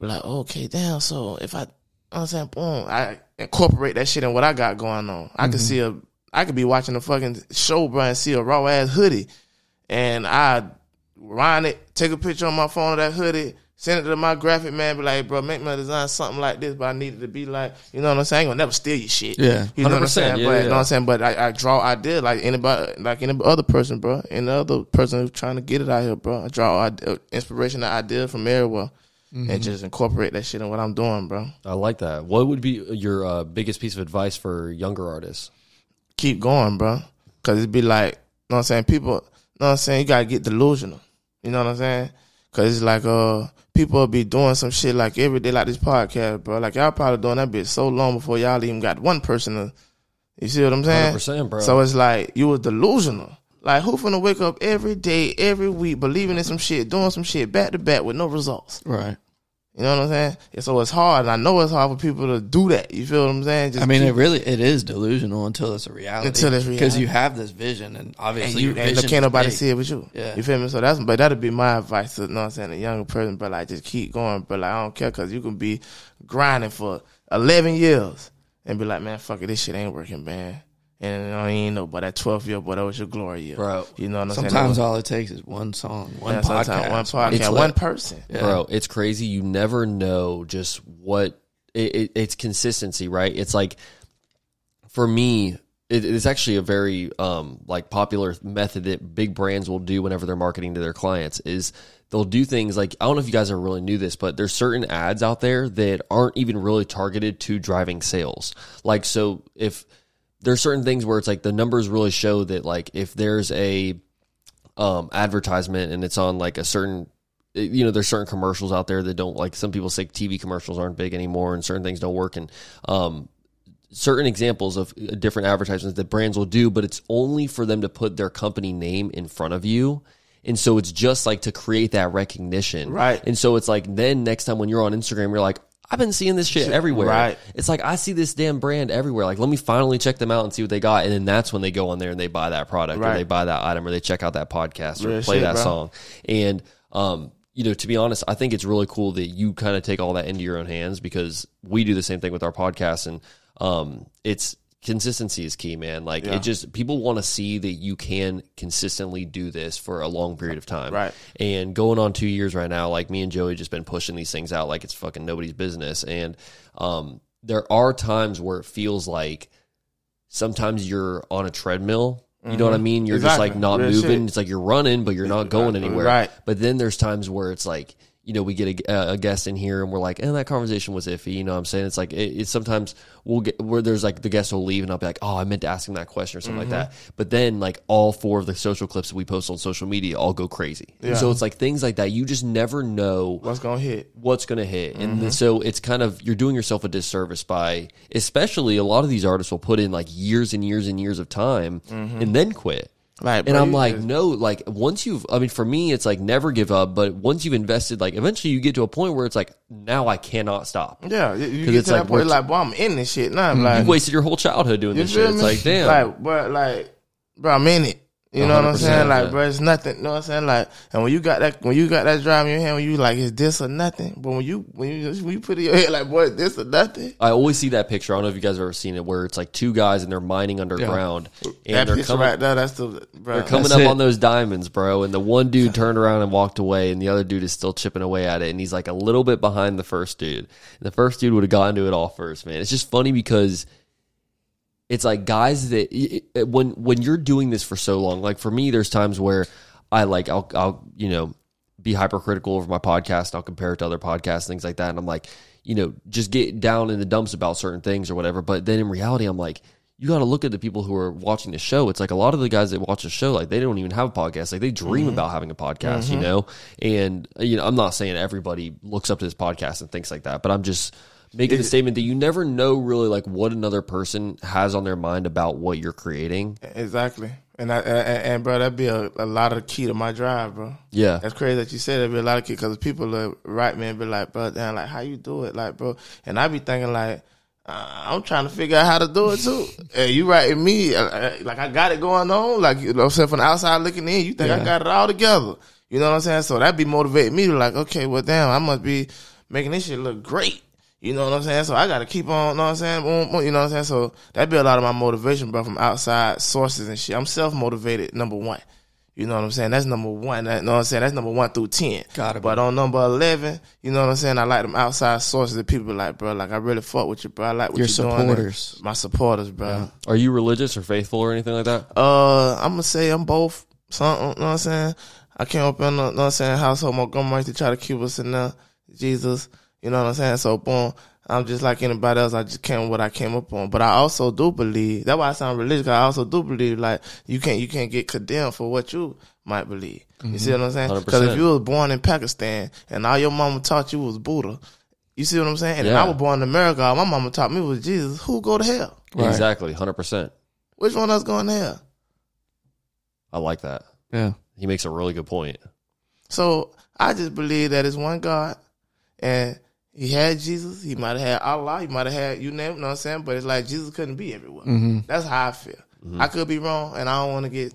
Be like, okay, damn. So if I, you know what I'm saying, boom, I incorporate that shit in what I got going on. I could mm-hmm. see a, I could be watching a fucking show, bro, and see a raw ass hoodie, and I rewind it, take a picture on my phone of that hoodie, send it to my graphic man, be like, bro, make my design something like this, but I need it to be like, you know what I'm saying? I ain't gonna never steal your shit. Yeah. You know what I'm saying? yeah, but, yeah. You know what I'm saying? But I, I draw ideas like anybody, like any other person, bro. Any other person who's trying to get it out here, bro. I draw ide- inspiration and idea from everywhere. Mm-hmm. And just incorporate that shit in what I'm doing, bro. I like that. What would be your uh, biggest piece of advice for younger artists? Keep going, bro. Cause it'd be like, you know what I'm saying? People, you know what I'm saying? You gotta get delusional. You know what I'm saying? Cause it's like, uh, people be doing some shit like every day, like this podcast, bro. Like y'all probably doing that bitch so long before y'all even got one person to, you see what I'm saying? 100%, bro. So it's like you was delusional. Like who finna wake up every day, every week, believing in some shit, doing some shit back to back with no results. Right. You know what I'm saying? And so it's hard, and I know it's hard for people to do that. You feel what I'm saying? Just I mean, keep- it really it is delusional until it's a reality. Until it's because you have this vision, and and obviously you your and can't nobody big. see it with you. Yeah. You feel me? So that's but that'd be my advice to you know what I'm saying, a younger person, but like just keep going. But like I don't care because you can be grinding for eleven years and be like, man, fuck it, this shit ain't working, man. And I ain't know, but that 12th year, boy, that was your glory year, Bro. You know what I'm saying? Sometimes all it takes is one song, one Yeah, podcast. sometimes one It's podcast, like- one person. Yeah. Bro, it's crazy. You never know just what it, it, it's consistency, right? It's like for me, it, it's actually a very um, like popular method that big brands will do whenever they're marketing to their clients is they'll do things like I don't know if you guys are really knew this, but there's certain ads out there that aren't even really targeted to driving sales. Like so if there's certain things where it's like the numbers really show that like if there's a um, advertisement and it's on like a certain you know there's certain commercials out there that don't like some people say tv commercials aren't big anymore and certain things don't work. And um, certain examples of uh, different advertisements that brands will do but it's only for them to put their company name in front of you. And so it's just like to create that recognition. Right. and so it's like then next time when you're on instagram you're like I've been seeing this shit everywhere. Right. It's like I see this damn brand everywhere. Like, let me finally check them out and see what they got. And then that's when they go on there and they buy that product or they buy that item or they check out that podcast or Real play shit, that bro. song. And um, you know, to be honest, I think it's really cool that you kind of take all that into your own hands because we do the same thing with our podcast and um, it's consistency is key, man. Like Yeah. it just people want to see that you can consistently do this for a long period of time. Right. And going on two years right now, like me and Joey just been pushing these things out like it's fucking nobody's business. And um, there are times where it feels like sometimes you're on a treadmill. You know what I mean? You're just like not Real moving. shit. It's like you're running, but you're not going anywhere. Right. But then there's times where it's like, you know, we get a, a guest in here and we're like, and that conversation was iffy. You know what I'm saying? It's like, it, it's sometimes we'll get where there's like the guest will leave and I'll be like, oh, I meant to ask him that question or something like that. But then like all four of the social clips that we post on social media all go crazy. And so it's like things like that. You just never know What's gonna hit? what's going to hit. And Mm-hmm. then- so it's kind of, you're doing yourself a disservice by, especially a lot of these artists will put in like years and years and years of time Mm-hmm. and then quit. Right, And I'm like, no, like once you've, I mean, for me, it's like never give up. But once you've invested, like eventually you get to a point where it's like, now I cannot stop. Yeah, you, you get it's to like that point, like, boy, I'm in this shit now. I'm mm-hmm. like, You've wasted your whole childhood doing this shit. feel It's like, damn. Like, but like, bro, I'm in it. You know what I'm saying? Like, bro, it's nothing. You know what I'm saying? Like, and when you got that, when you got that drive in your hand, when you like, it's this or nothing. But when you, when you, when you put it in your head, like, boy, it's this or nothing. I always see that picture. I don't know if you guys have ever seen it, where it's like two guys and they're mining underground, and that they're picture coming, right there, that's the, bro. they're coming That's up it. on those diamonds, bro. And the one dude turned around and walked away, and the other dude is still chipping away at it, and he's like a little bit behind the first dude. And the first dude would have gotten to it all first, man. It's just funny because it's like guys that it- it- uh, when when you're doing this for so long, like for me, there's times where I like I'll I'll you know be hypercritical over my podcast. I'll compare it to other podcasts, things like that, and I'm like, you know, just get down in the dumps about certain things or whatever. But then in reality, I'm like. You got to look at the people who are watching the show. It's like a lot of the guys that watch the show, like they don't even have a podcast. Like they dream mm-hmm. about having a podcast, you mm-hmm. know. And you know, I'm not saying everybody looks up to this podcast and thinks like that, but I'm just making the statement that you never know really like what another person has on their mind about what you're creating. Exactly. And I, and, and bro, that'd be a, a lot of the key to my drive, bro. Yeah. That's crazy that you said that'd be a lot of key because people are right, man, be like, bro, damn, like, how you do it? Like, bro. And I be thinking, like, uh, I'm trying to figure out how to do it too. and you right in me, uh, uh, like, I got it going on. Like, you know what I'm saying? From the outside looking in, you think I got it all together. You know what I'm saying? So that'd be motivating me to like, okay, well, damn, I must be making this shit look great. You know what I'm saying? So I got to keep on, you know what I'm saying? Boom, boom, You know what I'm saying? So that'd be a lot of my motivation, bro, from outside sources and shit. I'm self motivated, number one. You know what I'm saying? That's number one. That, you know what I'm saying? That's number one through 10. Gotta be. But on number 11, you know what I'm saying? I like them outside sources that people be like, bro, like, I really fuck with you, bro. I like what Your you're doing. supporters. My supporters, bro. Are you religious or faithful or anything like that? Uh, I'm gonna say I'm both. Some, you know what I'm saying? I came up in, the, you know what I'm saying, household. My grandma used to try to keep us in the Jesus. You know what I'm saying? So, boom. I'm just like anybody else. I just came with what I came up on. But I also do believe. That's why I sound religious. 'cause I also do believe like you can't you can't get condemned for what you might believe. You see what I'm saying? Mm-hmm. Because if you was born in Pakistan and all your mama taught you was Buddha, you see what I'm saying? And if Yeah. I was born in America, all my mama taught me was Jesus. Who go to hell? Right. Exactly, hundred percent. Which one of us going to hell? I like that. Yeah. He makes a really good point. So I just believe that it's one God, and He had Jesus. He might have had Allah. He might have had you name. it, You know what I'm saying? But it's like Jesus couldn't be everywhere. Mm-hmm. That's how I feel. I could be wrong, and I don't want to get.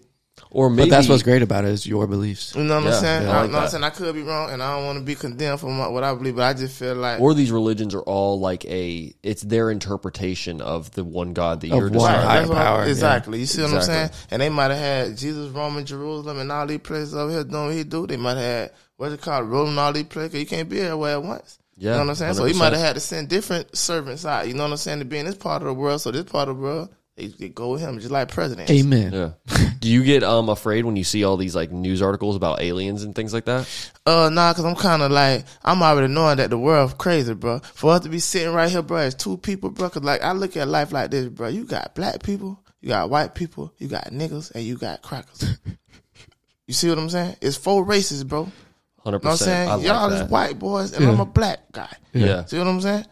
Or maybe But that's what's great about it is your beliefs. You know what Yeah, I'm saying? yeah, I, I like you know what I'm saying? I could be wrong, and I don't want to be condemned for my, what I believe. But I just feel like or these religions are all like a it's their interpretation of the one God that you're one describing. higher that's what I'm- power, yeah. exactly. You see what I'm saying? And they might have had Jesus roaming Jerusalem and all these places over here doing what he do. They might have had what's it called, ruling all these places. 'cause You can't be everywhere at once. Yeah, you know what I'm saying? So he might have had to send different servants out. You know what I'm saying? To be in this part of the world. So this part of the world, they, they go with him, just like presidents. Amen. Yeah. Do you get um afraid when you see all these like news articles about aliens and things like that? Uh, nah, cause I'm kind of like I'm already knowing that the world crazy, bro. For us to be sitting right here, bro, as two people, bro. Cause like I look at life like this, bro. You got black people, you got white people, you got niggas, and you got crackers. you see what I'm saying? It's four races, bro. Hundred know what I'm saying? I Y'all that. is white boys, and I'm a black guy. Yeah. See what I'm saying?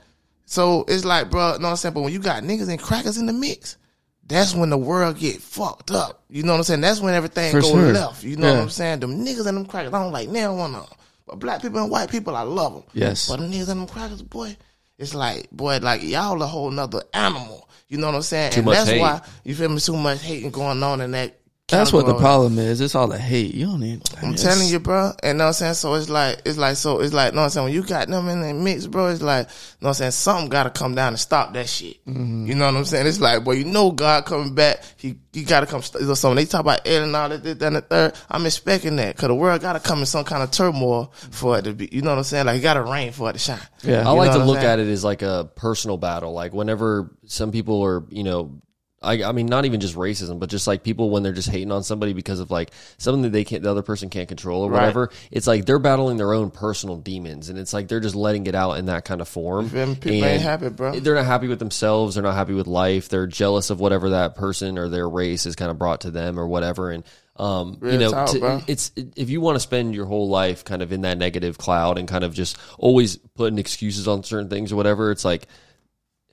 So it's like, bro, know what I'm saying? But when you got niggas and crackers in the mix, that's when the world get fucked up. You know what I'm saying? That's when everything For go sure. left. You know Yeah. what I'm saying? Them niggas and them crackers, I don't like neither one of them. But black people and white people, I love them. Yes. But them niggas and them crackers, boy, it's like, boy, like y'all a whole nother animal. You know what I'm saying? Too and much that's hate. why you feel me. Too much hating going on in that. That's what the problem is. It's all the hate. You don't need. I'm telling you, bro. And know what I'm saying? So it's like, it's like, so it's like, know what I'm saying? When you got them in the mix, bro, it's like, know what I'm saying? Something got to come down and stop that shit. Mm-hmm. You know what I'm saying? It's like, boy, you know God coming back. He, he got to come. St- so when they talk about alien and all that, this, that, and the third, I'm expecting that. Cause the world got to come in some kind of turmoil for it to be, you know what I'm saying? Like, it got to rain for it to shine. Yeah. I like to look saying? at it as like a personal battle. Like whenever some people are, you know, I, I mean, not even just racism, but just like people when they're just hating on somebody because of like something that they can't, the other person can't control or Right. whatever. It's like they're battling their own personal demons, and it's like they're just letting it out in that kind of form. People And ain't happy, bro. They're not happy with themselves. They're not happy with life. They're jealous of whatever that person or their race has kind of brought to them or whatever. And um, you Real know, talk, to- bro. it's if you want to spend your whole life kind of in that negative cloud and kind of just always putting excuses on certain things or whatever, it's like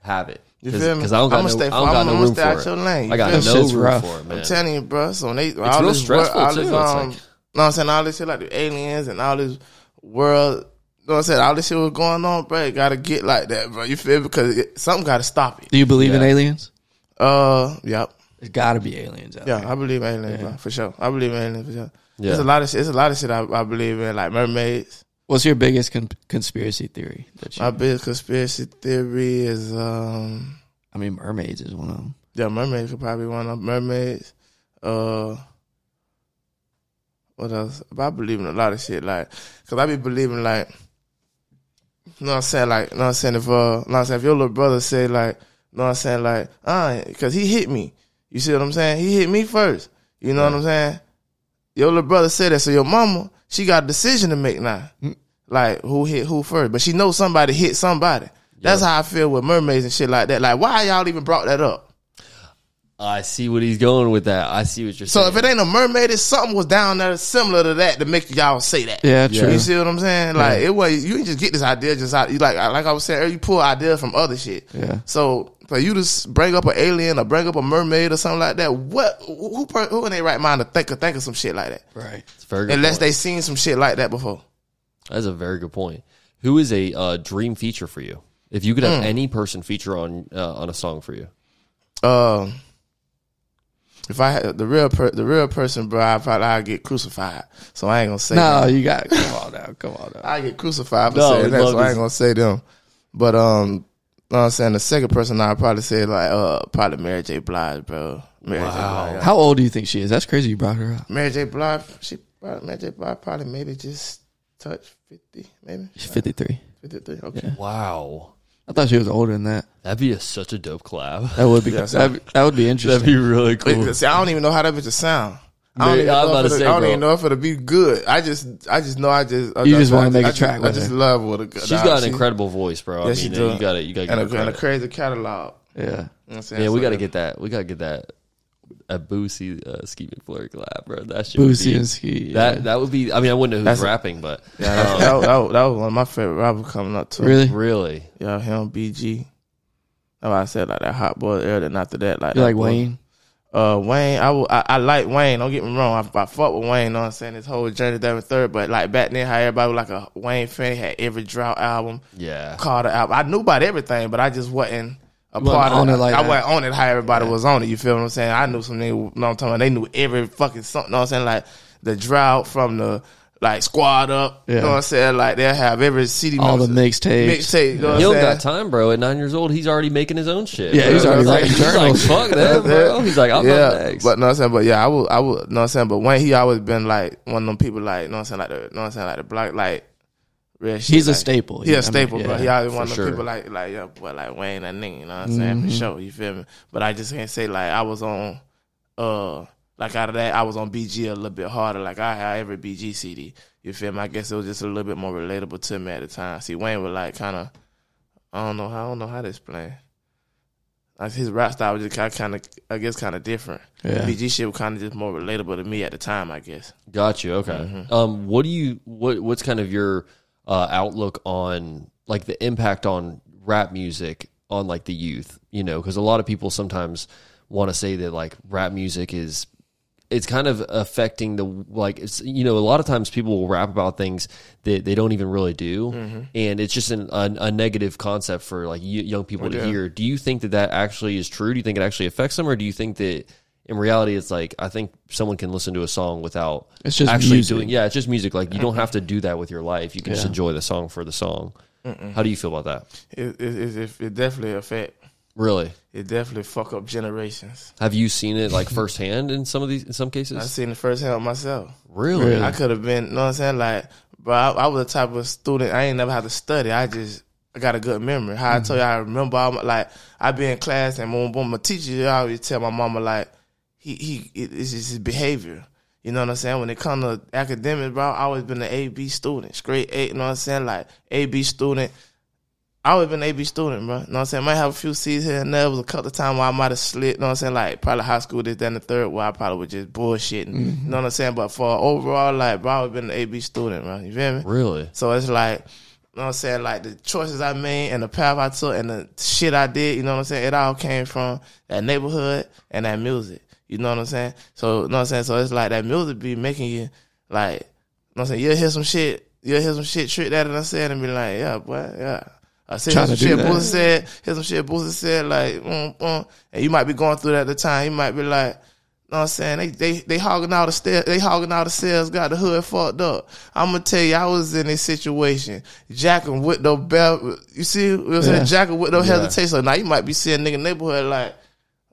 have it You feel me? because I don't got I'ma no, stay I for- don't got I'ma- no room stay for it. your lane. You I got no shit's room rough. for it, man. I'm telling you, bro. So when they all real this stressful, world, all too. this It's um, like- know what I'm saying all this shit like the aliens and all this world. Know what I'm saying? All this shit was going on, bro. It gotta get like that, bro. You feel me? Because it, something gotta stop it. Do you believe in aliens? Uh, yep. There's got to be aliens out Yeah, there. I believe in aliens, Yeah. bro, for sure. I believe in aliens for sure. Yeah. There's a lot of shit. There's a lot of shit I, I believe in, like mermaids. What's your biggest con- conspiracy theory? That you, My biggest conspiracy theory is, um, I mean, mermaids is one of them. yeah, mermaids could probably one of them. mermaids. Uh, what else? But I believe in a lot of shit, like, cause I be believing like, you know what I'm saying, like, you know what I'm saying, if uh, you know what I'm saying, if your little brother say like, you know what I'm saying, like, ah, cause he hit me. You see what I'm saying? He hit me first. You know what I'm saying? Your little brother said that, so your mama, she got a decision to make now. Hmm. Like who hit who first, but she knows somebody hit somebody. That's how I feel with mermaids and shit like that. Like, why y'all even brought that up? I see what he's going with that. I see what you're So saying. So if it ain't a mermaid, it's something was down there similar to that to make y'all say that. Yeah, Yeah. true. You see what I'm saying? Like it was you just get this idea just out. You like like I was saying, you pull ideas from other shit. Yeah. So for you to s- bring up an alien or bring up a mermaid or something like that, what who who, who in their right mind to think of think of some shit like that? Right. It's very good Unless point. they seen some shit like that before. That's a very good point. Who is a uh, dream feature for you? If you could have any person feature on uh, on a song for you, Um, if I had the real per, the real person, bro, I probably I'd get crucified. So I ain't gonna say. No, them. you got come on now, come on now. I get crucified for No, saying we that, love so I this. ain't gonna say them. But um, know what I'm saying the second person I'd probably say like uh probably Mary J. Blige, bro. Mary J. Blige. yeah. How old do you think she is? That's crazy. You brought her up. Mary J. Blige, she probably, Mary J. Blige probably maybe just touch fifty, maybe She's 53. fifty three. Okay. Yeah. wow, I thought she was older than that. that'd be a, such a dope collab. That would be Yeah, that'd, be- that would be That'd interesting. be really Wait, cool. see, I don't even know how that bitch will sound. I don't, Man, even I was know, about if to it'll- say, I don't bro. even know if it'll be good. I just, I just know I just, I You just wanna I make a I just- track I with just her. love what a She's nah, got an she- incredible voice, bro. Yeah, I she do. you got to you got to and a, and a crazy catalog. yeah. You know what I'm saying? Yeah, we So got to that- get that. We got to get that. A Boosie uh, Skeet McFlurry collab, bro. That shit would Boosie be, and Ski. That yeah. that would be. I mean, I wouldn't know who's That's rapping, but Yeah, that's, that, was- that, was- that was one of my favorite rappers coming up too. really? really, Yeah, him, BG. That's why I said like that hot boy era. And after that, like You that like boy- Wayne? Uh, Wayne, I, will- I I like Wayne. Don't get me wrong. I, I fuck with Wayne. Know what I'm saying? His whole journey that and third. But like back then, how everybody was like a Wayne fan. He had every drought album, yeah. Carter album. I knew about everything, but I just wasn't a part on of it like I that. wasn't on it how everybody was on it. You feel what I'm saying? I knew some niggas. You know what I'm talking about? They knew every fucking something. Know what I'm saying? Like the drought from the like squad up. You know what I'm saying? Like they'll have every city. All the number- mixtapes. Mixtape. You know what He I'm don't saying? got time, bro. At nine years old, he's already making his own shit. Yeah, bro. he's already like, writing he's like, fuck that, bro. He's like, I'm yeah, up next. but know what I'm saying, but yeah, I would, I would, know what I'm saying, but Wayne, he always been like one of them people, like, know what I'm saying, like the, know what I'm saying, like the black, like, real shit. He's a like, staple. He Yeah, I a mean, staple, bro. yeah, He always one of the sure. people like, like, yeah, boy, like Wayne, that nigga, you know what I'm saying, Mm-hmm. for sure, you feel me? But I just can't say like I was on, uh, like out of that, I was on BG a little bit harder. Like I had every BG CD. You feel me? I guess it was just a little bit more relatable to me at the time. See, Wayne was like kind of, I don't know how, I don't know how to explain. Like his rap style was just kind of, I guess, kind of different. Yeah. BG shit was kind of just more relatable to me at the time, I guess. Got you. Okay. Mm-hmm. Um, what do you what What's kind of your uh, outlook on like the impact on rap music on like the youth? You know, because a lot of people sometimes want to say that like rap music is it's kind of affecting the like it's you know a lot of times people will rap about things that they don't even really do Mm-hmm. and it's just an, a, a negative concept for like y- young people to yeah. hear do you think that that actually is true do you think it actually affects them or do you think that in reality it's like i think someone can listen to a song without It's just actually music. doing yeah it's just music like you don't have to do that with your life you can just enjoy the song for the song how do you feel about that It, it, it, it definitely affect. really It definitely fuck up generations. have you seen it like firsthand in some of these in some cases, I cases seen it firsthand myself. really Really? I could have been, you know what I'm saying? Like, bro, I, I was the type of student, I ain't never had to study. I just, I got a good memory. How I mm-hmm. tell you, I remember, all my, like, I be in class and when, when my teacher, I always tell my mama, like, he, he, it, it's just his behavior. You know what I'm saying? When it come to academics, bro, I always been an AB student, straight A, you know what I'm saying? Like, AB student. I always been an AB student, bro. You know what I'm saying? Might have a few C's here and there. Was a couple of times where I might have slid, you know what I'm saying? Like, probably high school, this, and the third, where I probably was just bullshitting. You mm-hmm. know what I'm saying? But for overall, like, bro, I always been an AB student, bro. You feel me? really So it's like, you know what I'm saying? Like the choices I made and the path I took and the shit I did, you know what I'm saying? It all came from that neighborhood and that music. You know what I'm saying? So, you know what I'm saying? So it's like that music be making you like, you know what I'm saying? You'll hear some shit, you'll hear some shit trick that and I said and be like, yeah, boy, yeah. I said some shit. Boosie said. Here's some shit Boosie said. Like, mm, mm, and you might be going through that at the time. You might be like, know what I'm saying? They they they hogging out the stairs. They hogging out the cells. Got the hood fucked up. I'm gonna tell you, I was in this situation, jacking with no bell. You see, what I'm saying? Yeah. Jacking with no Yeah. hesitation. So now you might be seeing nigga neighborhood like.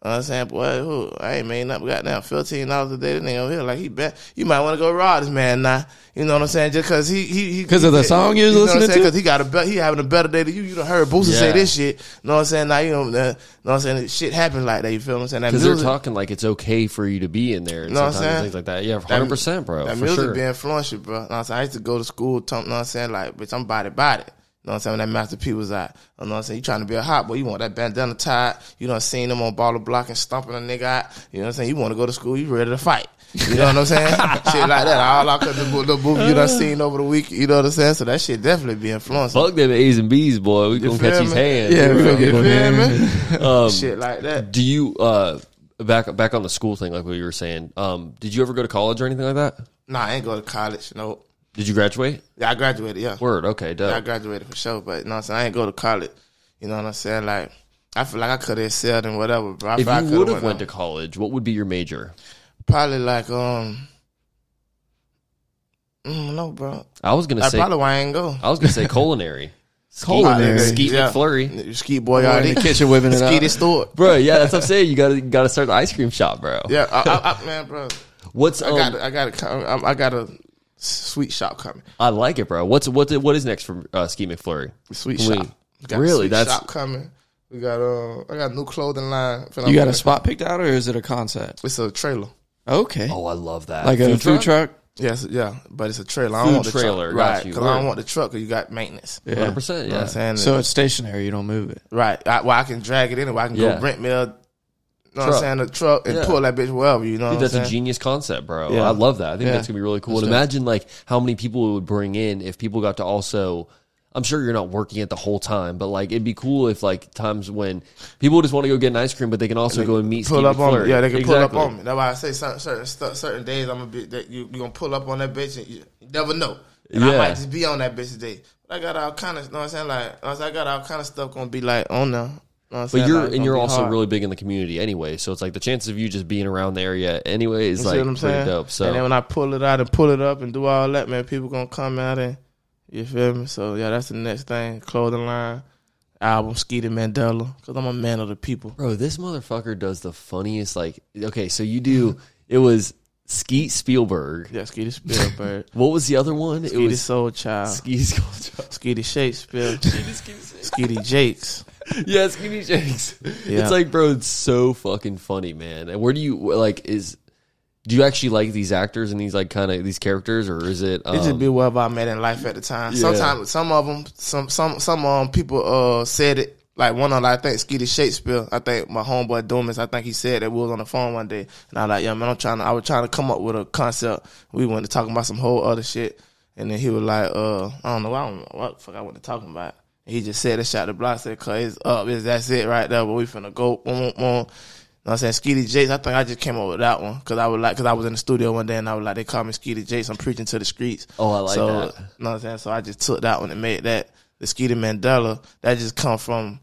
Know what I'm saying, boy, who I ain't made nothing. Goddamn, fifteen dollars a day. This nigga over here, like he bet. You might want to go rob this man now. You know what I'm saying? Just cause he he he 'Cause of the song you was know listening to? Cause he got a bet. He having a better day than you. You done heard Boosie say this shit. You Know what I'm saying? Now you know, uh, know what I'm saying? Shit happens like that. You feel what I'm saying? That Because they're talking like it's okay for you to be in there and Know what I'm saying? things like that. Yeah, hundred percent, bro. That music sure. be influential, bro. Know what I'm saying? I used to go to school, talk, know what I'm saying? Like, bitch, I'm body body. You know what I'm saying? When that Master P was out. You know what I'm saying? You trying to be a hot boy. You want that bandana tied. You done seen them on baller block and stomping a nigga out. You know what I'm saying? You want to go to school. You ready to fight. You know what I'm saying? shit like that. All I could the, the movie you done seen over the week. You know what I'm saying? So that shit definitely be influencing. Fuck them A's and B's, boy. We gonna catch these me? hands. Yeah, we gonna get feel me? Um, shit like that. Do you uh back back on the school thing, like what you were saying? Um, did you ever go to college or anything like that? Nah, I ain't go to college. No. Did you graduate? Yeah, I graduated. Yeah. Word. Okay, dope. Yeah, I graduated for sure, but you know what I'm saying? I ain't go to college. You know what I'm saying? Like, I feel like I could have excelled in whatever, bro. If I you coulda would have went on- to college, what would be your major? probably like um, no, bro. I was gonna That's say. probably why I ain't go. I was gonna say culinary. Culinary. Skeet Yeah. McFlurry. Ski boy Boy, in the kitchen whipping it Ski up. the store. Bro, yeah, that's what I'm saying. You gotta you gotta start the ice cream shop, bro. Yeah, I, I, I, man, bro. What's I um, got, I got, a, I got a sweet shop coming. I like it, bro. What's what what is next for uh, Skeet McFlurry? Sweet Wait, shop. Got really? sweet That's- shop coming. We got uh, I got a new clothing line. Feel You got a spot picked out, or is it a concept? It's a trailer. Okay, Oh, I love that. like a food truck. Yes, yeah, but it's a trailer. I don't want the trailer, truck, right? Because I don't want the truck. Because you got maintenance. Yeah. Hundred percent. You know what Yeah. I'm saying? So it's stationary. You don't move it. Right. I, well, I can drag it anywhere. I can Yeah. go Brent Mill, you know what I'm saying, the truck and Yeah. pull that bitch wherever, you know I what that's I'm a genius concept, bro. Yeah. I love that. I think Yeah. that's gonna be really cool. That's And dope. imagine like how many people it would bring in if people got to also. I'm sure you're not working it the whole time, but like it'd be cool if like times when people just want to go get an ice cream, but they can also go and meet Pull Ski up on McFlurry. me. Yeah, they can exactly. pull up on me. That's why I say certain certain, certain days I'm gonna be that you you gonna pull up on that bitch and you, you never know. And I might just be on that bitch today. But I got all kind of, you know what I'm saying? Like, you know what I'm? I got all kind of stuff gonna be like on there. You know what I'm But you're and you're also hard. really big in the community anyway, so it's like the chances of you just being around the area anyway is like pretty saying? dope. So and then when I pull it out and pull it up and do all that, man, people gonna come out and you feel me. So yeah, that's the next thing. Clothing line, album, Skeeter Mandela, because I'm a man of the people. Bro, this motherfucker does the funniest. Like, okay, so you do. It was Skeet Spielberg. Yeah, Skeeter Spielberg, What was the other one? It Skeeter was Soul Child, Skeet Skeeter Shakespeare, Skeeter Jakes. Yeah, Skinny Jakes. Yeah. It's like, bro, it's so fucking funny, man. And where do you like? Is do you actually like these actors and these like kind of these characters, or is it? Um, It just be whatever I met in life at the time. Yeah. Sometimes some of them, some some some um people uh said it. Like one of them, I think Skeeter Shakespeare. I think my homeboy Doomis. I think he said that we was on the phone one day, and I was like, yeah, man, I'm trying to. I was trying to come up with a concept. We went to talking about some whole other shit, and then he was like, uh, I don't know, I don't know what the fuck I went to talking about. He just said it, shot the block, said, cause it's up, it's, that's it right there. But we finna go, boom, boom. You know what I'm saying? Skeety Jakes, I think I just came up with that one. Cause I was like, cause I was in the studio one day and I was like, they call me Skeety Jakes. I'm preaching to the streets. Oh, I like so, that. You know what I'm saying? So I just took that one and made that the Skeety Mandela. That just come from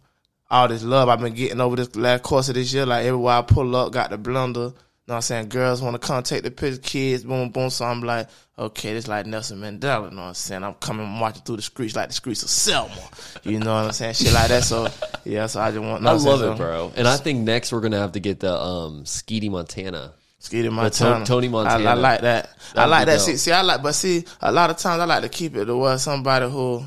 all this love I've been getting over this last course of this year. Like everywhere I pull up, got the blender. Know what I'm saying? Girls want to come take the picture, kids, boom, boom. So I'm like, okay, this like Nelson Mandela. You know what I'm saying? I'm coming marching through the streets like the streets of Selma. You know what I'm saying? Shit like that. So yeah, so I just want. I love it, bro. And I think next we're gonna have to get the um Skeety Montana. Skeeter To- Montana. Tony Montana. I, I like that. I That'd like that. dope. See, see, I like, but see, a lot of times I like to keep it to where somebody who,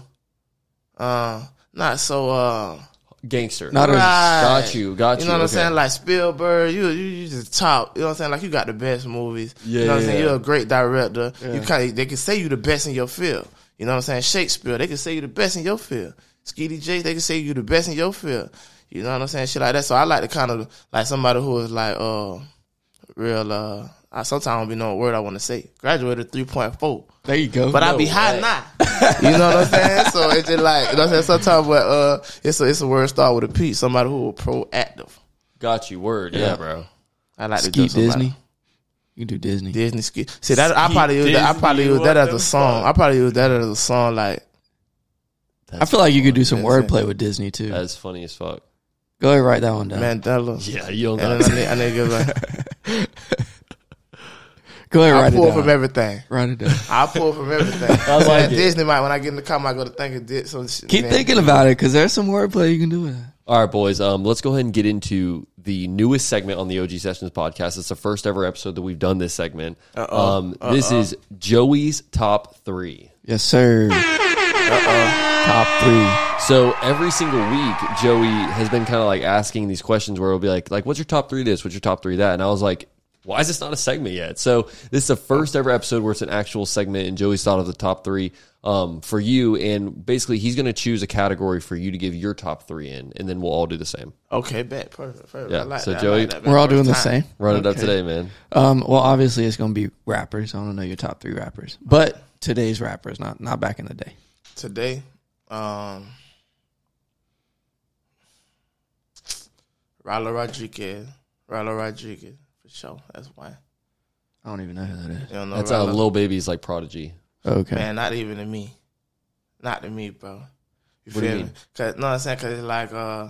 uh, not so, uh, Gangster. Not as- Got you, got You you, know what I'm saying? Like Spielberg, you you, you just top. You know what I'm saying? Like you got the best movies. Yeah, you know what I'm yeah, saying? You're a great director. You kind of they can say you the best in your field. You know what I'm saying? Shakespeare, they can say you the best in your field. Skeety J, they can say you the best in your field. You know what I'm saying? Shit like that. So I like to kind of like somebody who is like uh real uh I sometimes don't be knowing what word I want to say. Graduated three point four. There you go. But I be high way. now. You know what I'm saying? So it's just like you know what I'm saying. Sometimes, but uh, it's a it's a word start with a P. Somebody who is proactive. Got you. Word. Yeah, Yeah. bro. I like to do somebody. Disney. You can do Disney. Disney ski. See that I probably use that. I probably use that as a song. fuck? I probably use that as a song. Like I feel like you could do some wordplay with Disney too. That's funny as fuck. Go ahead, write that one down. Mandela. Yeah, you don't And got then I need, I need to give like, Go ahead, I write pull down. from everything. write it down. I pull from everything. I like it. Disney might when I get in the car, I go to think of this. Some shit, Keep man. thinking about it because there's some wordplay you can do with it. All right, boys. Um, let's go ahead and get into the newest segment on the OG Sessions podcast. It's the first ever episode that we've done this segment. Um, this is Joey's top three. Yes, sir. Top three. So every single week, Joey has been kind of like asking these questions where it'll be like, like, what's your top three this? What's your top three that? And I was like, why is this not a segment yet? So this is the first ever episode where it's an actual segment, and Joey's thought of the top three um, for you, and basically he's going to choose a category for you to give your top three in, and then we'll all do the same. Okay, bet. Perfect. perfect. Yeah, like so that. Joey- like that. We're all First doing the same. Run it up today, man. Um, well, obviously it's going to be rappers. I want to know your top three rappers, but today's rappers, not not back in the day. Today, um, Rylo Rodriguez. Rylo Rodriguez, for sure. That's why. I don't even know who that is. You don't know That's uh, Rylo? Lil Baby's like prodigy. Okay. Man, not even to me. Not to me, bro. You What do you feel mean? Cause no, I'm saying cause it's like uh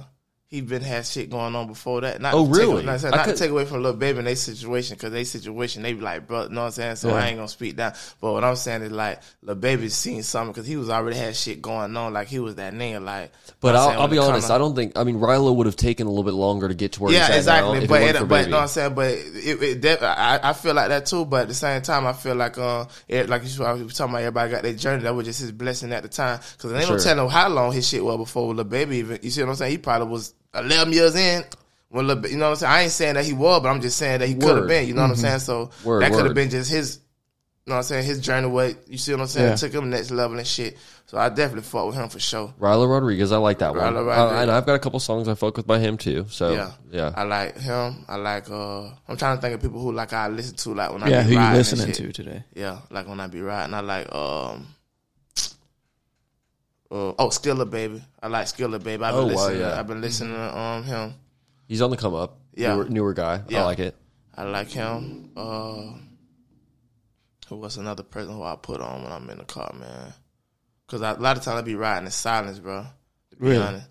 he been had shit going on before that. Not Oh, to take- really? not, not could- to take away from Lil Baby and their situation, cause they situation they be like, bro, know what I'm saying? So Yeah. I ain't gonna speak down. But what I'm saying is like, Lil Baby seen something, cause he was already had shit going on, like he was that nigga, like. But I'll, saying, I'll be honest. I don't think. I mean, Rylo would have taken a little bit longer to get to where he's yeah, at exactly. it But it, but Baby. know what I'm saying, but it, it def- I, I feel like that too. But at the same time, I feel like uh, it, like you I was talking about, everybody got their journey. That was just his blessing at the time. Because ain't Sure. no telling how long his shit was before Lil Baby. Even you see what I'm saying? He probably was 11 years in. When little, Ba- you know what I'm saying? I ain't saying that he was, but I'm just saying that he could have been. You know what I'm saying? So Word, that could have been just his. You know what I'm saying? His journey, what you see what I'm saying? Yeah. Took him next level and shit. So I definitely fought with him for sure. Rylo Rodriguez, I like that one. Rylo Uh, Rodriguez. and I've got a couple songs I fuck with by him too. So Yeah. yeah, I like him. I like. uh I'm trying to think of people who like I listen to like when I yeah, who you listening to today? Yeah, like when I be riding, I like um. Uh, oh, Skilla baby, I like Skilla baby. I've been Oh, wow, listening. yeah. I've been listening to um him. he's on the come up. Yeah. newer, newer guy. I like it. I like him. Uh, who was another person who I put on when I'm in the car, man? Because a lot of times I be riding in silence, bro. To be Really? honest,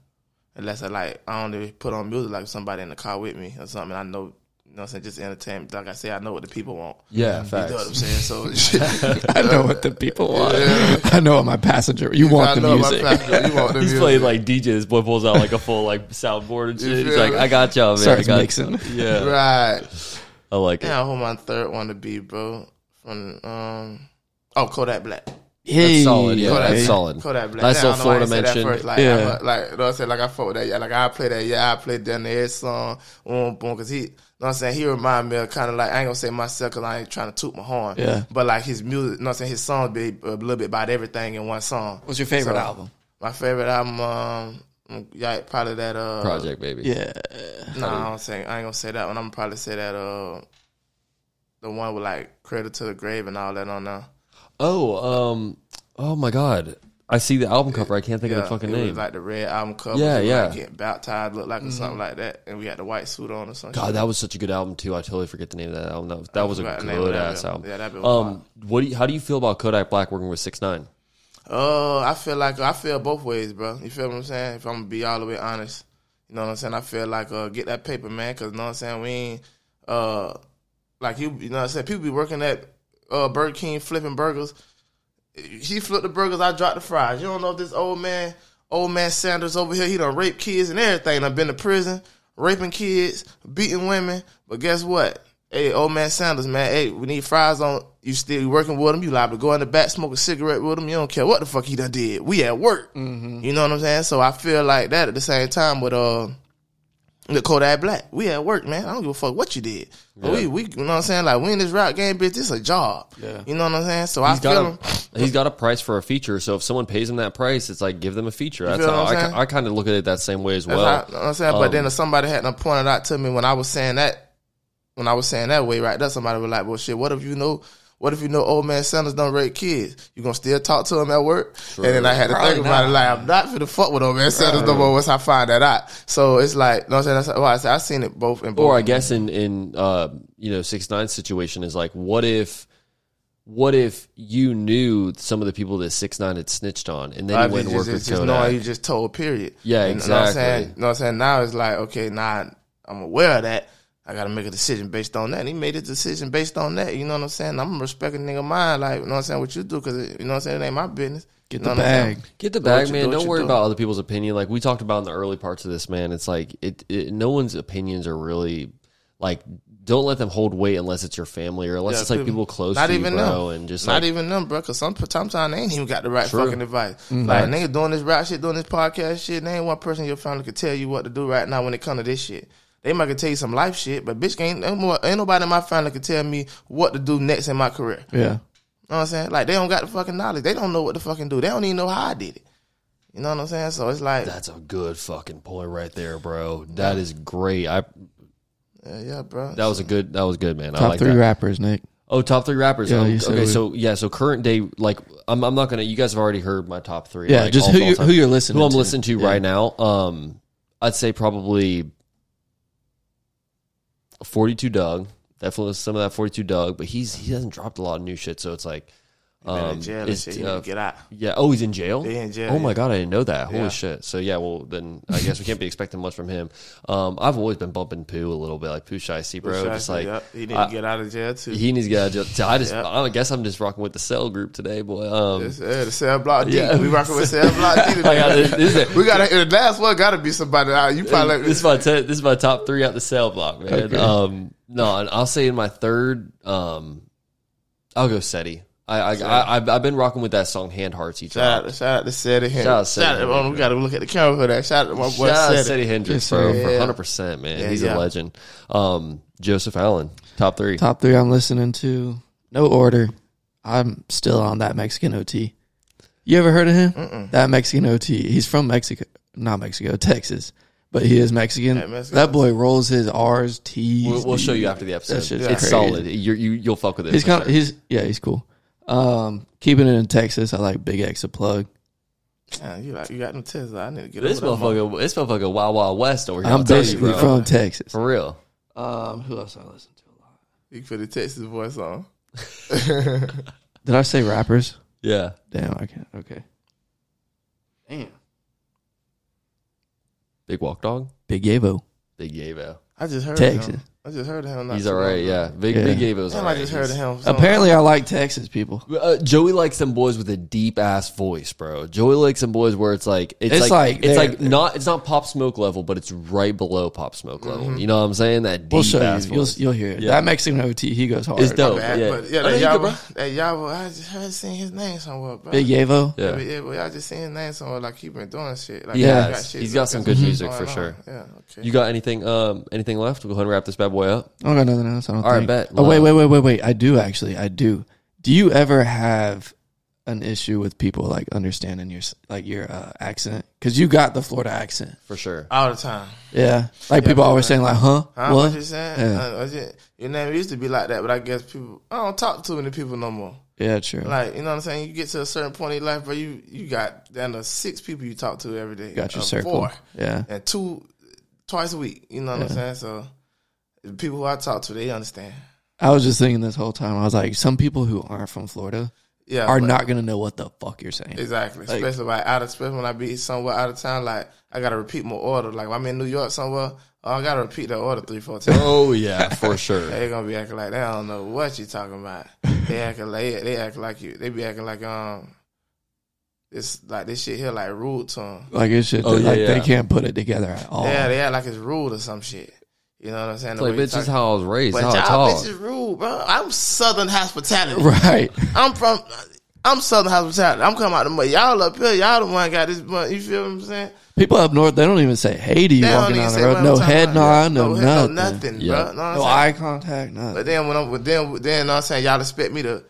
unless I like I don't put on music like somebody in the car with me or something. I know, you know, what I'm saying just entertainment. Like I say, I know what the people want. Yeah, You know what I'm saying? So I know what the people want. I know what my passenger. You want I the know music. passenger, you want the He's music. playing like DJ. This boy pulls out like a full like soundboard and shit. He's like. I got y'all, man. Starts I got mixing. Yeah, right. I like it. Yeah, who my third one to be, bro? From um, oh Kodak Black. Hey, That's solid. Yeah, Kodak that's Black. solid. Kodak Black. Nice Yeah, I little don't know why I Florida ain't mention. Like, Yeah. I'm a- like, you know what I'm saying? Like, I fought with that. Yeah, like, I play that. Yeah, I played down there song. Boom, boom. Because he, you know what I'm saying? He remind me of kind of like, I ain't going to say myself because I ain't trying to toot my horn. Yeah. But like his music, you know what I'm saying? His songs be a little bit about everything in one song. What's your favorite So, album? My favorite album, um, yeah, probably that, uh, Project baby. Yeah, No, I don't say. I ain't gonna say that one. I'm gonna probably say that uh, the one with like "Cradle to the Grave" and all that on there. Oh, um, oh my god. I see the album cover. I can't think of the fucking it name. Was like the red album cover. Yeah, yeah. Like getting baptized, looked like or something like that, and we had the white suit on or something. God, that was such a good album too. I totally forget the name of that album. That was, that was a forgot the name of good ass album. Yeah, that been um, what do you, how do you feel about Kodak Black working with Six Nine? Uh, I feel like I feel both ways, bro. You feel what I'm saying? If I'm gonna be all the way honest, you know what I'm saying. I feel like uh, get that paper, man, because you know what I'm saying. We ain't uh, like you, you know what I'm saying. People be working at uh Burger King flipping burgers. He flipped the burgers, I dropped the fries. You don't know if this old man, old man Sanders over here, he done raped kids and everything. I've been to prison, raping kids, beating women. But guess what? Hey, old man Sanders, man. Hey, we need fries on. You still working with him? You liable to go in the back, smoke a cigarette with him. You don't care what the fuck he done did. We at work. You know what I'm saying? So I feel like that at the same time with uh. The Kodak Black. We at work, man. I don't give a fuck what you did. But We, we, you know what I'm saying? Like, we in this rap game, bitch. This a job. Yeah. You know what I'm saying? So I feel him. he's got a price for a feature. So if someone pays him that price, it's like give them a feature. That's how I? I kind of look at it that same way as That's well. how- you know what I'm saying? but Um, then if somebody had pointed out to me when I was saying that, when I was saying that way, right there, somebody was like, well, shit, what if you know, what if you know old man Sanders don't rape kids? You gonna still talk to him at work? And then I had to Probably think about it, like, I'm not finna fuck with old man Sanders no more once I find that out. So it's like, you know what I'm saying? That's why I said, I seen it both in both. or I guess in in uh, you know six nine situation is like, what if what if you knew some of the people that six nine had snitched on, and then I you went just, just, with just Kodak? knowing you just told period. Yeah, And, You know what I'm exactly. saying? You know what I'm saying? Now it's like, okay, now I'm aware of that. I gotta make a decision based on that. And he made a decision based on that. You know what I'm saying? I'm respecting nigga mind, like you know what I'm saying, what you do, cause it, you know what I'm saying, it ain't my business. Get You know the what I'm saying? bag. Get the bag, you- man. Do don't worry do. about other people's opinion. Like we talked about in the early parts of this, man. It's like it, it. No one's opinions are really like. Don't let them hold weight unless it's your family or unless Yeah, it's like people- people close Not to you, even bro. them. And just not like, even them, bro. Cause some sometimes they ain't even got the right True. fucking advice. Mm-hmm. Like nigga doing this rap shit, doing this podcast shit. There ain't one person in your family could tell you what to do right now when it come to this shit. They might can tell you some life shit, but bitch ain't ain't nobody in my family can tell me what to do next in my career. Yeah. You know what I'm saying? Like they don't got the fucking knowledge. They don't know what to fucking do. They don't even know how I did it. You know what I'm saying? So it's like, that's a good fucking point right there, bro. That is great. I yeah, yeah, bro. that was a good. That was good, man. I Top like three that. rappers, Nick. Oh, top three rappers. Yeah, you said okay, we- so yeah, so current day, like I'm, I'm not gonna. You guys have already heard my top three. Yeah, like, just all- who all you time. who you're listening. who I'm to. listening to Yeah. right now. Um, I'd say probably 42 Dugg. Definitely some of that 42 Dugg, but he's he hasn't dropped a lot of new shit, so it's like, In um, jail it's, shit. Uh, get out. yeah. Oh, he's in jail. He in jail, Oh my god, I didn't know that. Holy Yeah. shit. So yeah, well then I guess we can't be expecting much from him. Um, I've always been bumping Pooh a little bit, like Pooh Shiesty, bro. just like Yep, he I- to get out of jail too. he needs to get out of jail. So I just, Yep. I guess I'm just rocking with the cell group today, boy. Um, It's, uh, the cell block D. Yeah. We rocking with cell block D I got today. it. This is- we got the last one. Got to be somebody. Out. you probably this is my te- this is my top three out the cell block, man. Okay. Um, no, I'll say in my third, um, I'll go SETI. I, I, I I've, I've been rocking with that song "Hand Hearts." He Shout out, dropped. shout out to Seti Hendrix. Shout out Shout Seti out, oh, we got to look at the camera for that. Shout out to my boy Shout out Seti. Seti Hendrix, bro, sir. for hundred percent, man. Yeah, He's yeah. a legend. Um, Joseph Allen, top three. Top three I'm listening to. No order. I'm still on that Mexican OT. You ever heard of him? That Mexican OT. He's from Mexico, not Mexico, Texas, but he is Mexican. Yeah, Mexican. That boy rolls his R's, T's. We'll, we'll show you after the episode. That it's crazy. solid. You're, you you'll fuck with it. He's for kind of sure. he's yeah he's cool. Um, keeping it in Texas, I like BigXthaPlug. Yeah, you, like, you got them Tesla. I need to get This over that. motherfucker, this motherfucker, Wild Wild West over here. I'm I'll tell you, basically bro. from Texas. for real. Um, who else I listen to a lot? You can put the Texas voice on. Did I say rappers? Yeah, Damn, I can't. Okay. Damn. Big Walk Dog, Big Yavo, Big Yavo. I just heard Texas. him. I just heard of him. not He's too all right. long Yeah. Big Yeah. Big Yavo's all Damn, right. I just heard of He's- him. Some- Apparently, I like Texas people. Uh, Joey likes some boys with a deep ass voice, bro. Joey likes some boys where it's like it's, It's like, like it's they're- like not it's not pop smoke level, but it's right below pop smoke level. You know what I'm saying? That deep We'll show ass you. You'll, voice. you'll hear it. Yeah. That Mexican OT, he goes hard. It's dope. Bad, yeah. But yeah, that you good, bro. That Yavo, I just heard seen his name somewhere, bro. Big Yavo. Yeah. Yeah, yeah, but I just seen his name somewhere. Like he been doing shit. Like He he has. got shit- He's got some good music going for on. sure. Yeah, okay. You got anything um anything left? We'll go ahead and wrap this bad boy up. I don't got nothing else. I don't All right, think. bet. Oh wait, wait, wait, wait, wait. I do actually. I do. Do you ever have an issue with people like understanding your s- like your uh, accent? Because you got the Florida accent. For sure. all the time. Yeah. Like people but always like- saying like, huh? Huh? What? What you saying? Yeah. Uh, I just- your name used to be like that, but I guess people. I don't talk to many people no more. Yeah, true. Like you know what I'm saying? You get to a certain point in life where you you got down to six people you talk to every day. got your Uh, circle. Four Yeah. and two twice a week. You know what I'm saying? So the people who I talk to, they understand. I was just thinking this whole time. I was like, some people who aren't from Florida Yeah, are but- not gonna know what the fuck you're saying. Exactly. Like- especially like out of especially when I be somewhere out of town, like I gotta repeat my order. Like when I'm in New York somewhere, oh, I gotta repeat that order three, four times. Oh yeah, for sure. They gonna be acting like they don't know what you're talking about. They acting like they act like you. They be acting like um, it's like this shit here like rude to them. Like it's shit. Oh, yeah, like yeah. they can't put it together at all. Yeah, they act like it's rude or some shit. You know what I'm saying? It's like bitch, this is how I was raised. But How I y'all talk. bitches rude, bro. I'm Southern hospitality. Right. I'm from. I'm Southern hospitality. I'm coming out the mud. Y'all up here, y'all the one got this. money. You feel what I'm saying? People up north, they don't even say hey to you They don't walking even down the say road. No head nod, no, no, head- nothing. no nothing, Yeah. bro. Know what I'm No saying? eye contact, nothing. But then when I'm but then then know what I'm saying y'all expect me to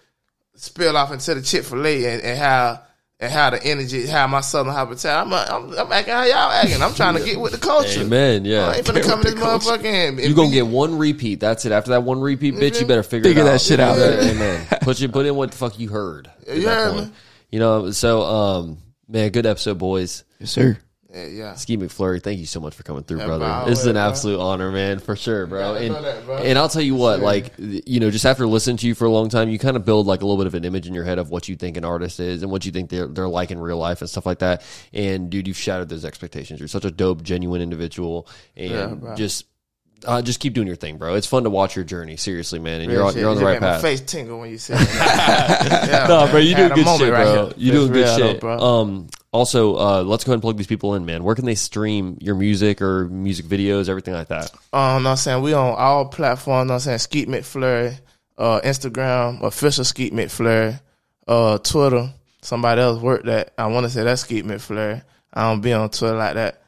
spill off into the Chick Fil A and, and how and how the energy, how my Southern hospitality. I'm, I'm I'm acting how y'all acting. I'm trying to get with the culture. Amen. Yeah. I ain't finna come in this motherfucker and, You gonna get one repeat. That's it. After that one repeat, bitch, you better figure, Figure it that shit out. Yeah, Amen. Put you put in what the fuck you heard. at You that heard point. me? You know. So, um, man, good episode, boys. Yes, sir. Yeah, yeah. Skeet McFlurry, thank you so much for coming through, Yeah, brother. bro, this is an bro. absolute honor, man, for sure, bro. And, that, bro. and I'll tell you what, Sure. like, you know, just after listening to you for a long time, you kind of build like a little bit of an image in your head of what you think an artist is and what you think they're they're like in real life and stuff like that. And dude, you've shattered those expectations. You're such a dope, genuine individual, and Yeah, just. Uh, just keep doing your thing, bro. It's fun to watch your journey. Seriously, man, and you're on, you're on the You right path. My face tingle when you say that. yeah, No, bro, you doing good shit, bro. You doing good shit, bro. Um, also, uh, let's go ahead and plug these people in, man. Where can they stream your music or music videos, everything like that? Um, know I'm saying we on all platforms. Know I'm saying Skeet McFlurry, uh, Instagram, official Skeet McFlurry, uh, Twitter. Somebody else worked that. I want to say that's Skeet McFlurry. I don't be on Twitter like that.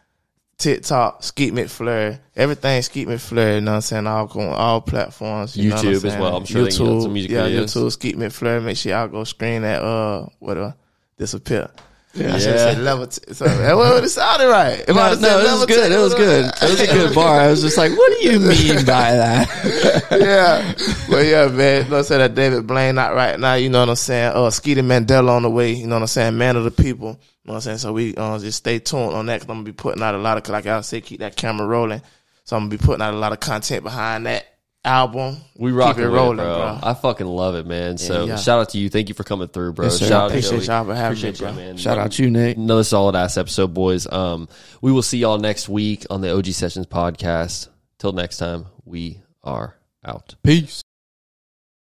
TikTok, Skeet McFlurry, everything Skeet McFlurry. You know what I'm saying? All on all platforms. You know what I'm YouTube as well. I'm sure they can get some music yeah, videos. YouTube, Skeet McFlurry. Make sure y'all go screen that. Uh, whatever, disappear. Yeah, I should Yeah. say level. T- so, well, it sounded right. If No, no, it was good. T- It was good. It was a good bar. I was just like, what do you mean by that? yeah. But yeah, man, know say That David Blaine not right now, you know what I'm saying? Uh Skeeter Mandela on the way, you know what I'm saying? Man of the people. You know what I'm saying? So we uh, just stay tuned on that because I'm gonna be putting out a lot of like I say, keep that camera rolling. So I'm gonna be putting out a lot of content behind that album. We rock keep it it rolling, bro. bro. I fucking love it, man. So yeah. shout out to you. Thank you for coming through, bro. Yes. Shout out Appreciate Joey. y'all for having Appreciate me, you, man. Shout out to you, Nick. Another solid ass episode, boys. Um, we will see y'all next week on the OG Sessions podcast. Till next time, we are out. Peace.